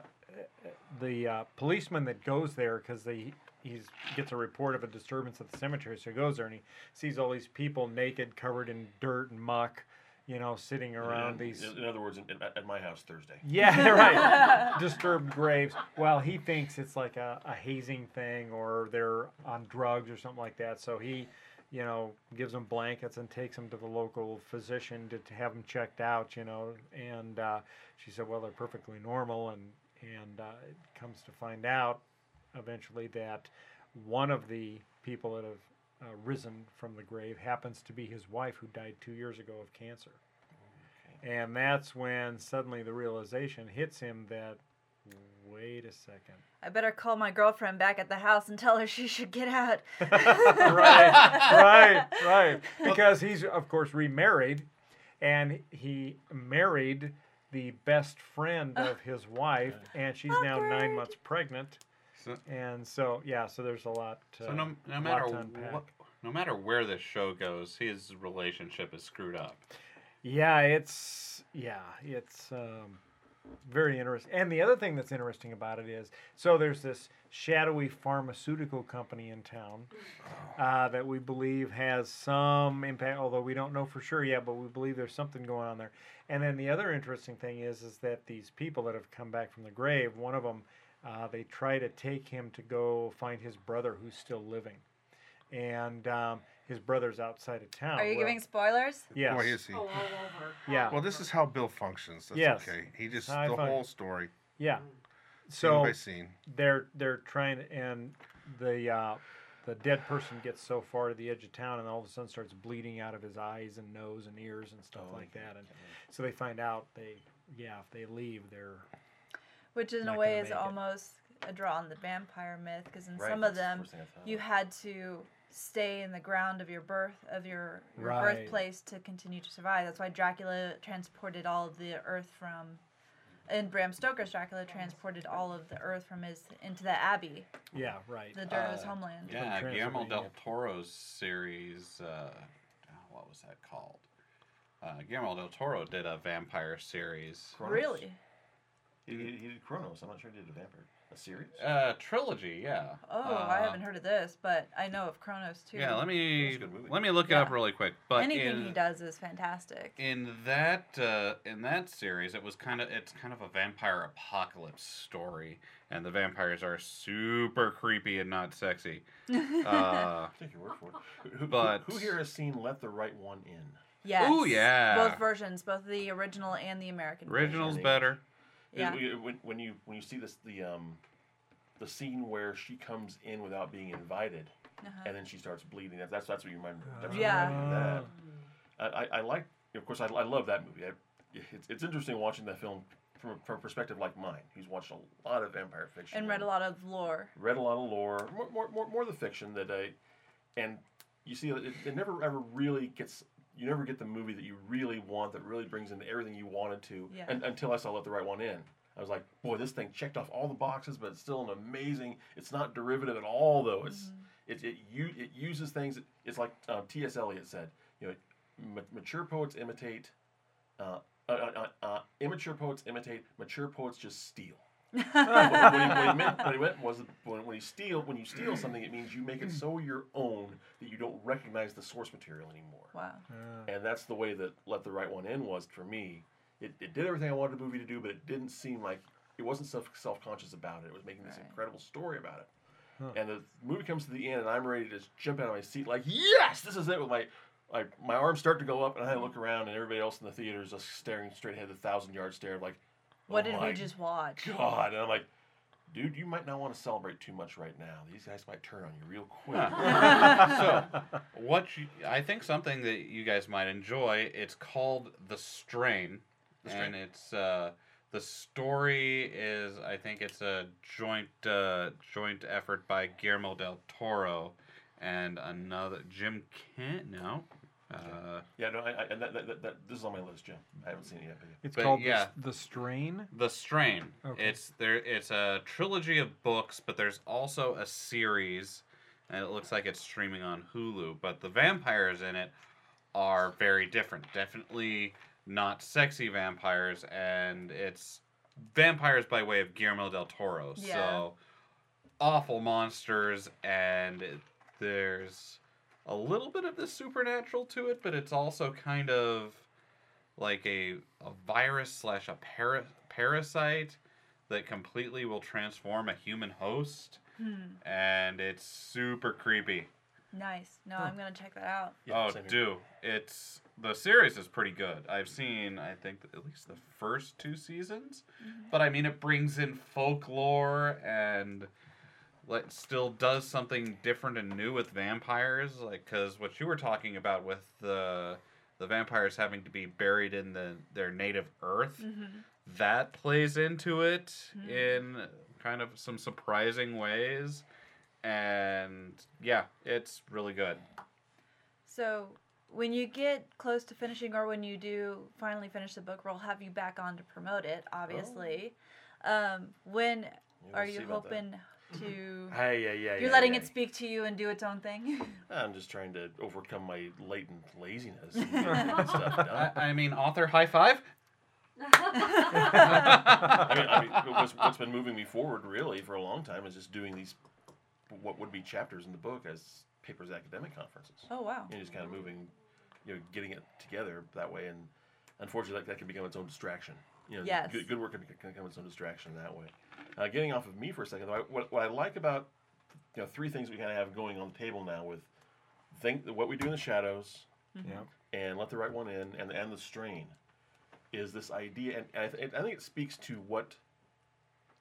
the uh, policeman that goes there because they he's gets a report of a disturbance at the cemetery, so he goes there and he sees all these people naked, covered in dirt and muck, you know, sitting around In- these. In, in other words, in, in- at my house Thursday. Yeah, right. Disturbed graves. Well, he thinks it's like a, a hazing thing or they're on drugs or something like that. So he, you know, gives them blankets and takes them to the local physician to, to have them checked out, you know. And uh, she said, well, they're perfectly normal. And, and uh, it comes to find out eventually that one of the people that have uh, risen from the grave happens to be his wife who died two years ago of cancer. And that's when suddenly the realization hits him that, wait a second. I better call my girlfriend back at the house and tell her she should get out. right, right, right. Because he's, of course, remarried, and he married the best friend of his wife, and she's now nine months pregnant. So, And so, yeah, so there's a lot. Uh, so no, no matter to what, no matter where this show goes, his relationship is screwed up. Yeah, it's yeah, it's um, very interesting. And the other thing that's interesting about it is, so there's this shadowy pharmaceutical company in town uh, that we believe has some impact, although we don't know for sure yet. But we believe there's something going on there. And then the other interesting thing is, is that these people that have come back from the grave, one of them, uh, they try to take him to go find his brother who's still living, and um, his brother's outside of town. Are you Well, giving spoilers? Yes. Boy, is he. Yeah. Well, this is how Bill functions. That's Yes. okay. He just I the function. whole story, Yeah. scene So by scene. they're they're trying to, and the uh, the dead person gets so far to the edge of town, and all of a sudden starts bleeding out of his eyes and nose and ears and stuff Oh, like that. And so they find out they yeah if they leave they're Which in a way is it. almost a draw on the vampire myth because in Right, some of that's the them first thing I thought you had to stay in the ground of your birth of your, your Right. birthplace to continue to survive. That's why Dracula transported all of the earth from and Bram Stoker's Dracula transported all of the earth from his into the abbey, yeah right the dirt of his Uh, homeland. Yeah, Guillermo del Toro's series. Uh, what was that called? Uh, Guillermo del Toro did a vampire series, Really? He, he, he did Cronos. I'm not sure he did a vampire. A series? uh, trilogy. Yeah. Oh, Uh, I haven't heard of this, but I know of Cronos too. Yeah, let me That's a good movie. let me look it up really quick. But Anything in, he does is fantastic. in that uh, in that series, it was kind of it's kind of a vampire apocalypse story, and the vampires are super creepy and not sexy. Uh, Take your word for it. Who, who, But- who here has seen Let the Right One In? Yes. Oh yeah. Both versions, both the original and the American. version. original's better. Yeah. It- When, when you when you see this the um the scene where she comes in without being invited Uh-huh. and then she starts bleeding. That's that's, that's what you remember. That's what Yeah. remember that. I, I, I like. Of course, I, I love that movie. I, it's, it's interesting watching that film from a, from a perspective like mine, who's watched a lot of vampire fiction And read a lot of lore. read a lot of lore, more more more, more the fiction that I, and you see it, it never ever really gets you never get the movie that you really want that really brings in everything you wanted to. Yeah. And, until I saw Let the Right One In, I was like, boy, this thing checked off all the boxes, but it's still an amazing. It's not derivative at all, though. It's it it you it uses things. It's like um, T.S. Eliot said. You know, ma- mature poets imitate. Uh, uh, uh, uh, immature poets imitate. Mature poets just steal. What, he, what, he meant, what he meant was when, when you steal when you steal something, it means you make it so your own that you don't recognize the source material anymore. Wow. And that's the way that Let the Right One In was for me. It, it did everything I wanted the movie to do, but it didn't seem like it wasn't self self conscious about it. It was making this Right. incredible story about it. Huh. And the movie comes to the end, and I'm ready to just jump out of my seat, like, yes, this is it. With my like my arms start to go up, and I look around, and everybody else in the theater is just staring straight ahead, the thousand yard stare, of like, What oh did we just watch? God, and I'm like, dude, you might not want to celebrate too much right now. These guys might turn on you real quick. so, what you, I think something that you guys might enjoy. It's called The Strain, The Strain. and it's uh, the story is I think it's a joint uh, joint effort by Guillermo del Toro and another Jim Kent. No, uh, yeah, no, I, I, and that, that, that, that, this is on my list, Jim. I haven't seen it yet. But yeah. It's But called yeah. the, the Strain. The Strain. Okay. It's there. It's a trilogy of books, but there's also a series, and it looks like it's streaming on Hulu. But the vampires in it are very different. Definitely not sexy vampires, and it's vampires by way of Guillermo del Toro. Yeah. So awful monsters, and it, there's a little bit of the supernatural to it, but it's also kind of like a, a virus slash a para- parasite that completely will transform a human host, Hmm. and it's super creepy. Nice. No, I'm gonna check that out. Yeah, oh, same here. do it's the series is pretty good. I've seen I think at least the first two seasons, but I mean it brings in folklore and like still does something different and new with vampires. Like because what you were talking about with the the vampires having to be buried in the their native earth, that plays into it in kind of some surprising ways. And yeah, it's really good. So when you get close to finishing, or when you do finally finish the book, we'll have you back on to promote it. Obviously. Um, when Yeah, are we'll see you hoping to? Hey, yeah, yeah. You're yeah, letting yeah. it speak to you and do its own thing. I'm just trying to overcome my latent laziness. and get this stuff I, done. I mean, author high five. I mean, I mean what's, what's been moving me forward really for a long time is just doing these, what would be chapters in the book as papers academic conferences. oh wow. And know, just kind of moving, you know, getting it together that way. And unfortunately, that, that can become its own distraction. You know, Yes. good, good work can, can become its own distraction that way. Uh, getting off of me for a second, though, I, what, what I like about, you know, three things we kind of have going on the table now with think what we do in the shadows, Yeah. and let the right one in and and the strain is this idea and I, th- I think it speaks to what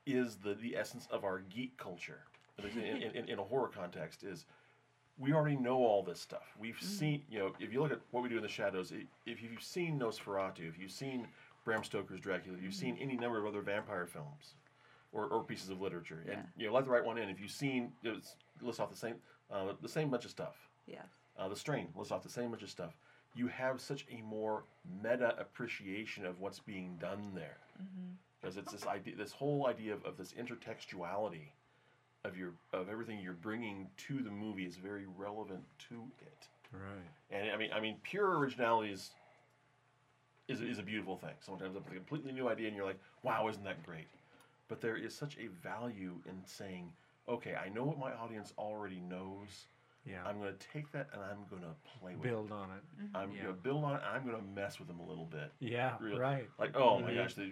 is the the essence of our geek culture in, in, in, in a horror context is we already know all this stuff we've seen you know if you look at what we do in the shadows if you've seen nosferatu if you've seen bram stoker's dracula you've seen any number of other vampire films or, or pieces of literature and Yeah. you know let the right one in if you've seen you know, it's- list off the same uh, the same bunch of stuff Yes. uh, the strain lists off the same bunch of stuff. You have such a more meta appreciation of what's being done there, because it's this idea, this whole idea of, of this intertextuality of your of everything you're bringing to the movie is very relevant to it. Right. And I mean, I mean, pure originality is is, is a beautiful thing. Sometimes with a completely new idea, and you're like, "Wow, isn't that great?" But there is such a value in saying, "Okay, I know what my audience already knows. Yeah. I'm going to take that and I'm going to play with it. Build on it. I'm Yeah. going to build on it. I'm going to mess with them a little bit. Yeah. Really. Right. Like, oh my Mhm. gosh, the,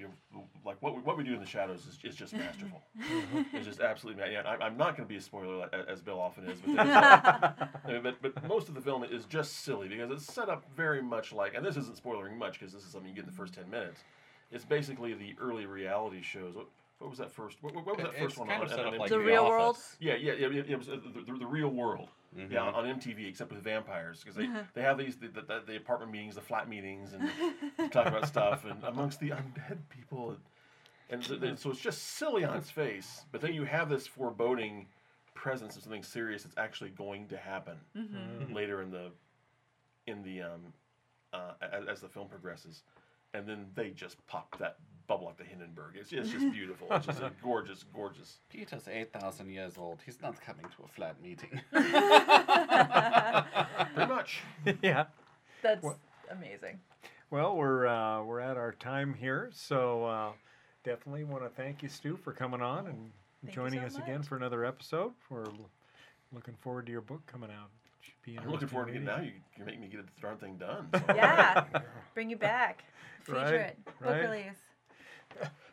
like what we, what we do in the shadows is, is just masterful. Mm-hmm. it's just absolutely. ma- Yeah, I, I'm not going to be a spoiler like- as Bill often is, but, I mean, but but most of the film is just silly because it's set up very much like, and this isn't spoiling much because this is something you get in the first ten minutes. It's basically the early reality shows. What, what was that first? What, what was that It's first one kind on? of set on up like The MTV? Real World? Yeah, yeah, yeah. It, it was uh, the, the, the real world. Mhm. Yeah, on MTV, except with vampires, because they, they have these the, the, the apartment meetings, the flat meetings, and talk about stuff, and amongst the undead people, and, so, then- so it's just silly on its face. But then you have this foreboding presence of something serious that's actually going to happen Mm-hmm. later in the in the um, uh, as, as the film progresses, and then they just pop that bubble up to Hindenburg. It's, it's just beautiful. It's just a gorgeous, gorgeous. Peter's 8,000 years old. He's not coming to a flat meeting. Pretty much. yeah. That's What- amazing. Well, we're uh, we're at our time here, so uh, definitely want to thank you, Stu, for coming on and Thank joining so us again for another episode. We're looking forward to your book coming out. I'm looking forward to it now. You, you're making me get the darn thing done. so- Yeah. Bring you back. Feature Right, it. Book right. release.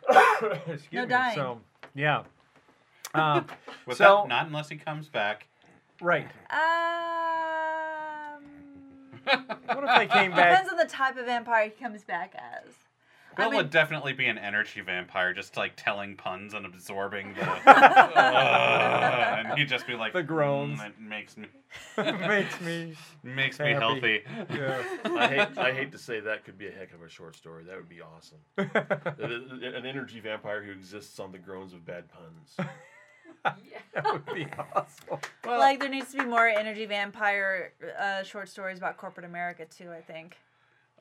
Excuse No me. dying. So yeah. Um, With So- that, not unless he comes back. right. Um. What if they came back? Depends on the type of vampire he comes back as. Bill I mean, would definitely be an energy vampire, just like telling puns and absorbing the. Uh, and he'd just be like The groans. "Mm, it makes me makes me. makes me healthy. Yeah. I hate, I hate to say that could be a heck of a short story. That would be awesome. An energy vampire who exists on the groans of bad puns. that would be awesome. Well, like there needs to be more energy vampire uh, short stories about corporate America too. I think.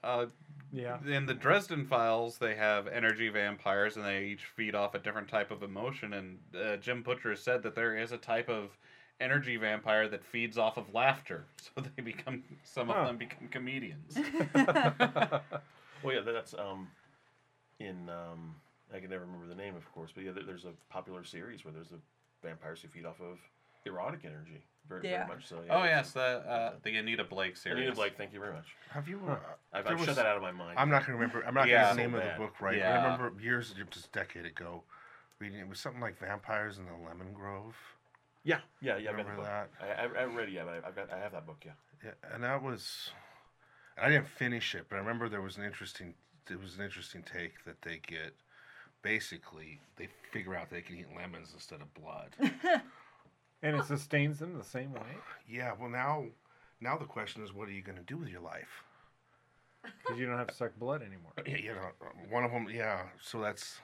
Uh, Yeah. in the Dresden Files, they have energy vampires, and they each feed off a different type of emotion. And uh, Jim Butcher said that there is a type of energy vampire that feeds off of laughter, so they become some Huh. of them become comedians. Well, yeah, that's um, in um, I can never remember the name, of course, but yeah, there's a popular series where there's a vampires who feed off of erotic energy, very, Yeah. very much so. Yeah. oh yes, the uh, the Anita Blake series. Anita Blake, thank you very much. Have you? Huh. Uh, I've, I've was- shut that out of my mind. I'm not gonna remember. I'm not Yeah. gonna get the name So of the book right. Yeah. I remember years, just a decade ago, reading it was something like Vampires in the Lemon Grove. Yeah, yeah, yeah. I've got Remember that? I, I, I haven't read it yet, but I- I've got, I have that book. Yeah. Yeah, and that was. I didn't finish it, but I remember there was an interesting. It was an interesting take that they get. Basically, they figure out they can eat lemons instead of blood. And it sustains them the same way yeah. Well, now, now the question is, what are you going to do with your life? because you don't have to suck blood anymore. Yeah, you know, one of them. Yeah. So that's.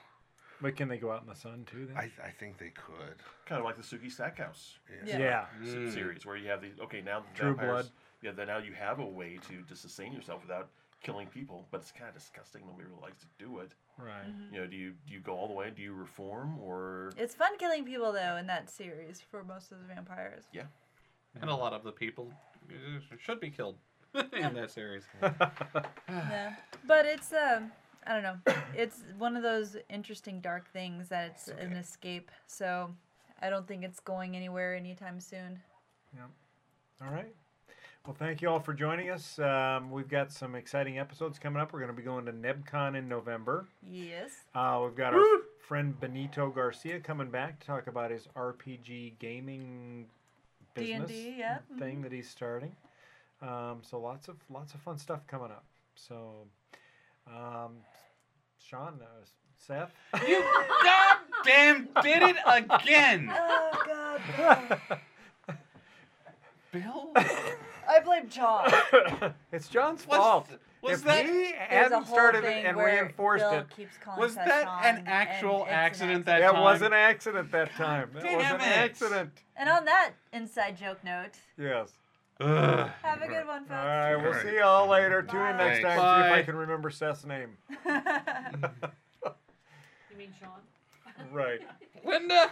But can they go out in the sun too? Then. I I think they could. Kind of like the Sookie Stackhouse Yeah. yeah. s- Mm. series, where you have the okay now the True vampires. blood. Yeah, then now you have a way to, to sustain yourself without killing people, but it's kind of disgusting. Nobody really likes to do it. Right. You know, do you do you go all the way? Do you reform or? It's fun killing people though in that series for most of the vampires. Yeah. And a lot of the people uh, should be killed in that series. yeah, but it's um, I don't know. It's one of those interesting dark things that it's an escape. So I don't think it's going anywhere anytime soon. Yeah. All right. Well, thank you all for joining us. Um, we've got some exciting episodes coming up. We're going to be going to NebCon in November. Yes. Uh, we've got our friend Benito Garcia coming back to talk about his RPG gaming D and business D. Yeah. thing that he's starting. Um, so lots of lots of fun stuff coming up. So, um, Sean, uh, Seth, you goddamn did it again, Oh God. Bill. I blame John. it's John's Was- fault. was if that- he There's a hadn't whole started it thing and where reinforced Bill it, keeps calling Was Seth that Sean, an and actual it's an accident that that time? was an accident that time. That was damn an it. accident. And on that inside joke note, Yes. Ugh. have a good one, All folks. right, we'll Alright. see you all later. Tune in next Thanks. time. See if I Bye. can remember Seth's name. You mean Sean? right. Linda.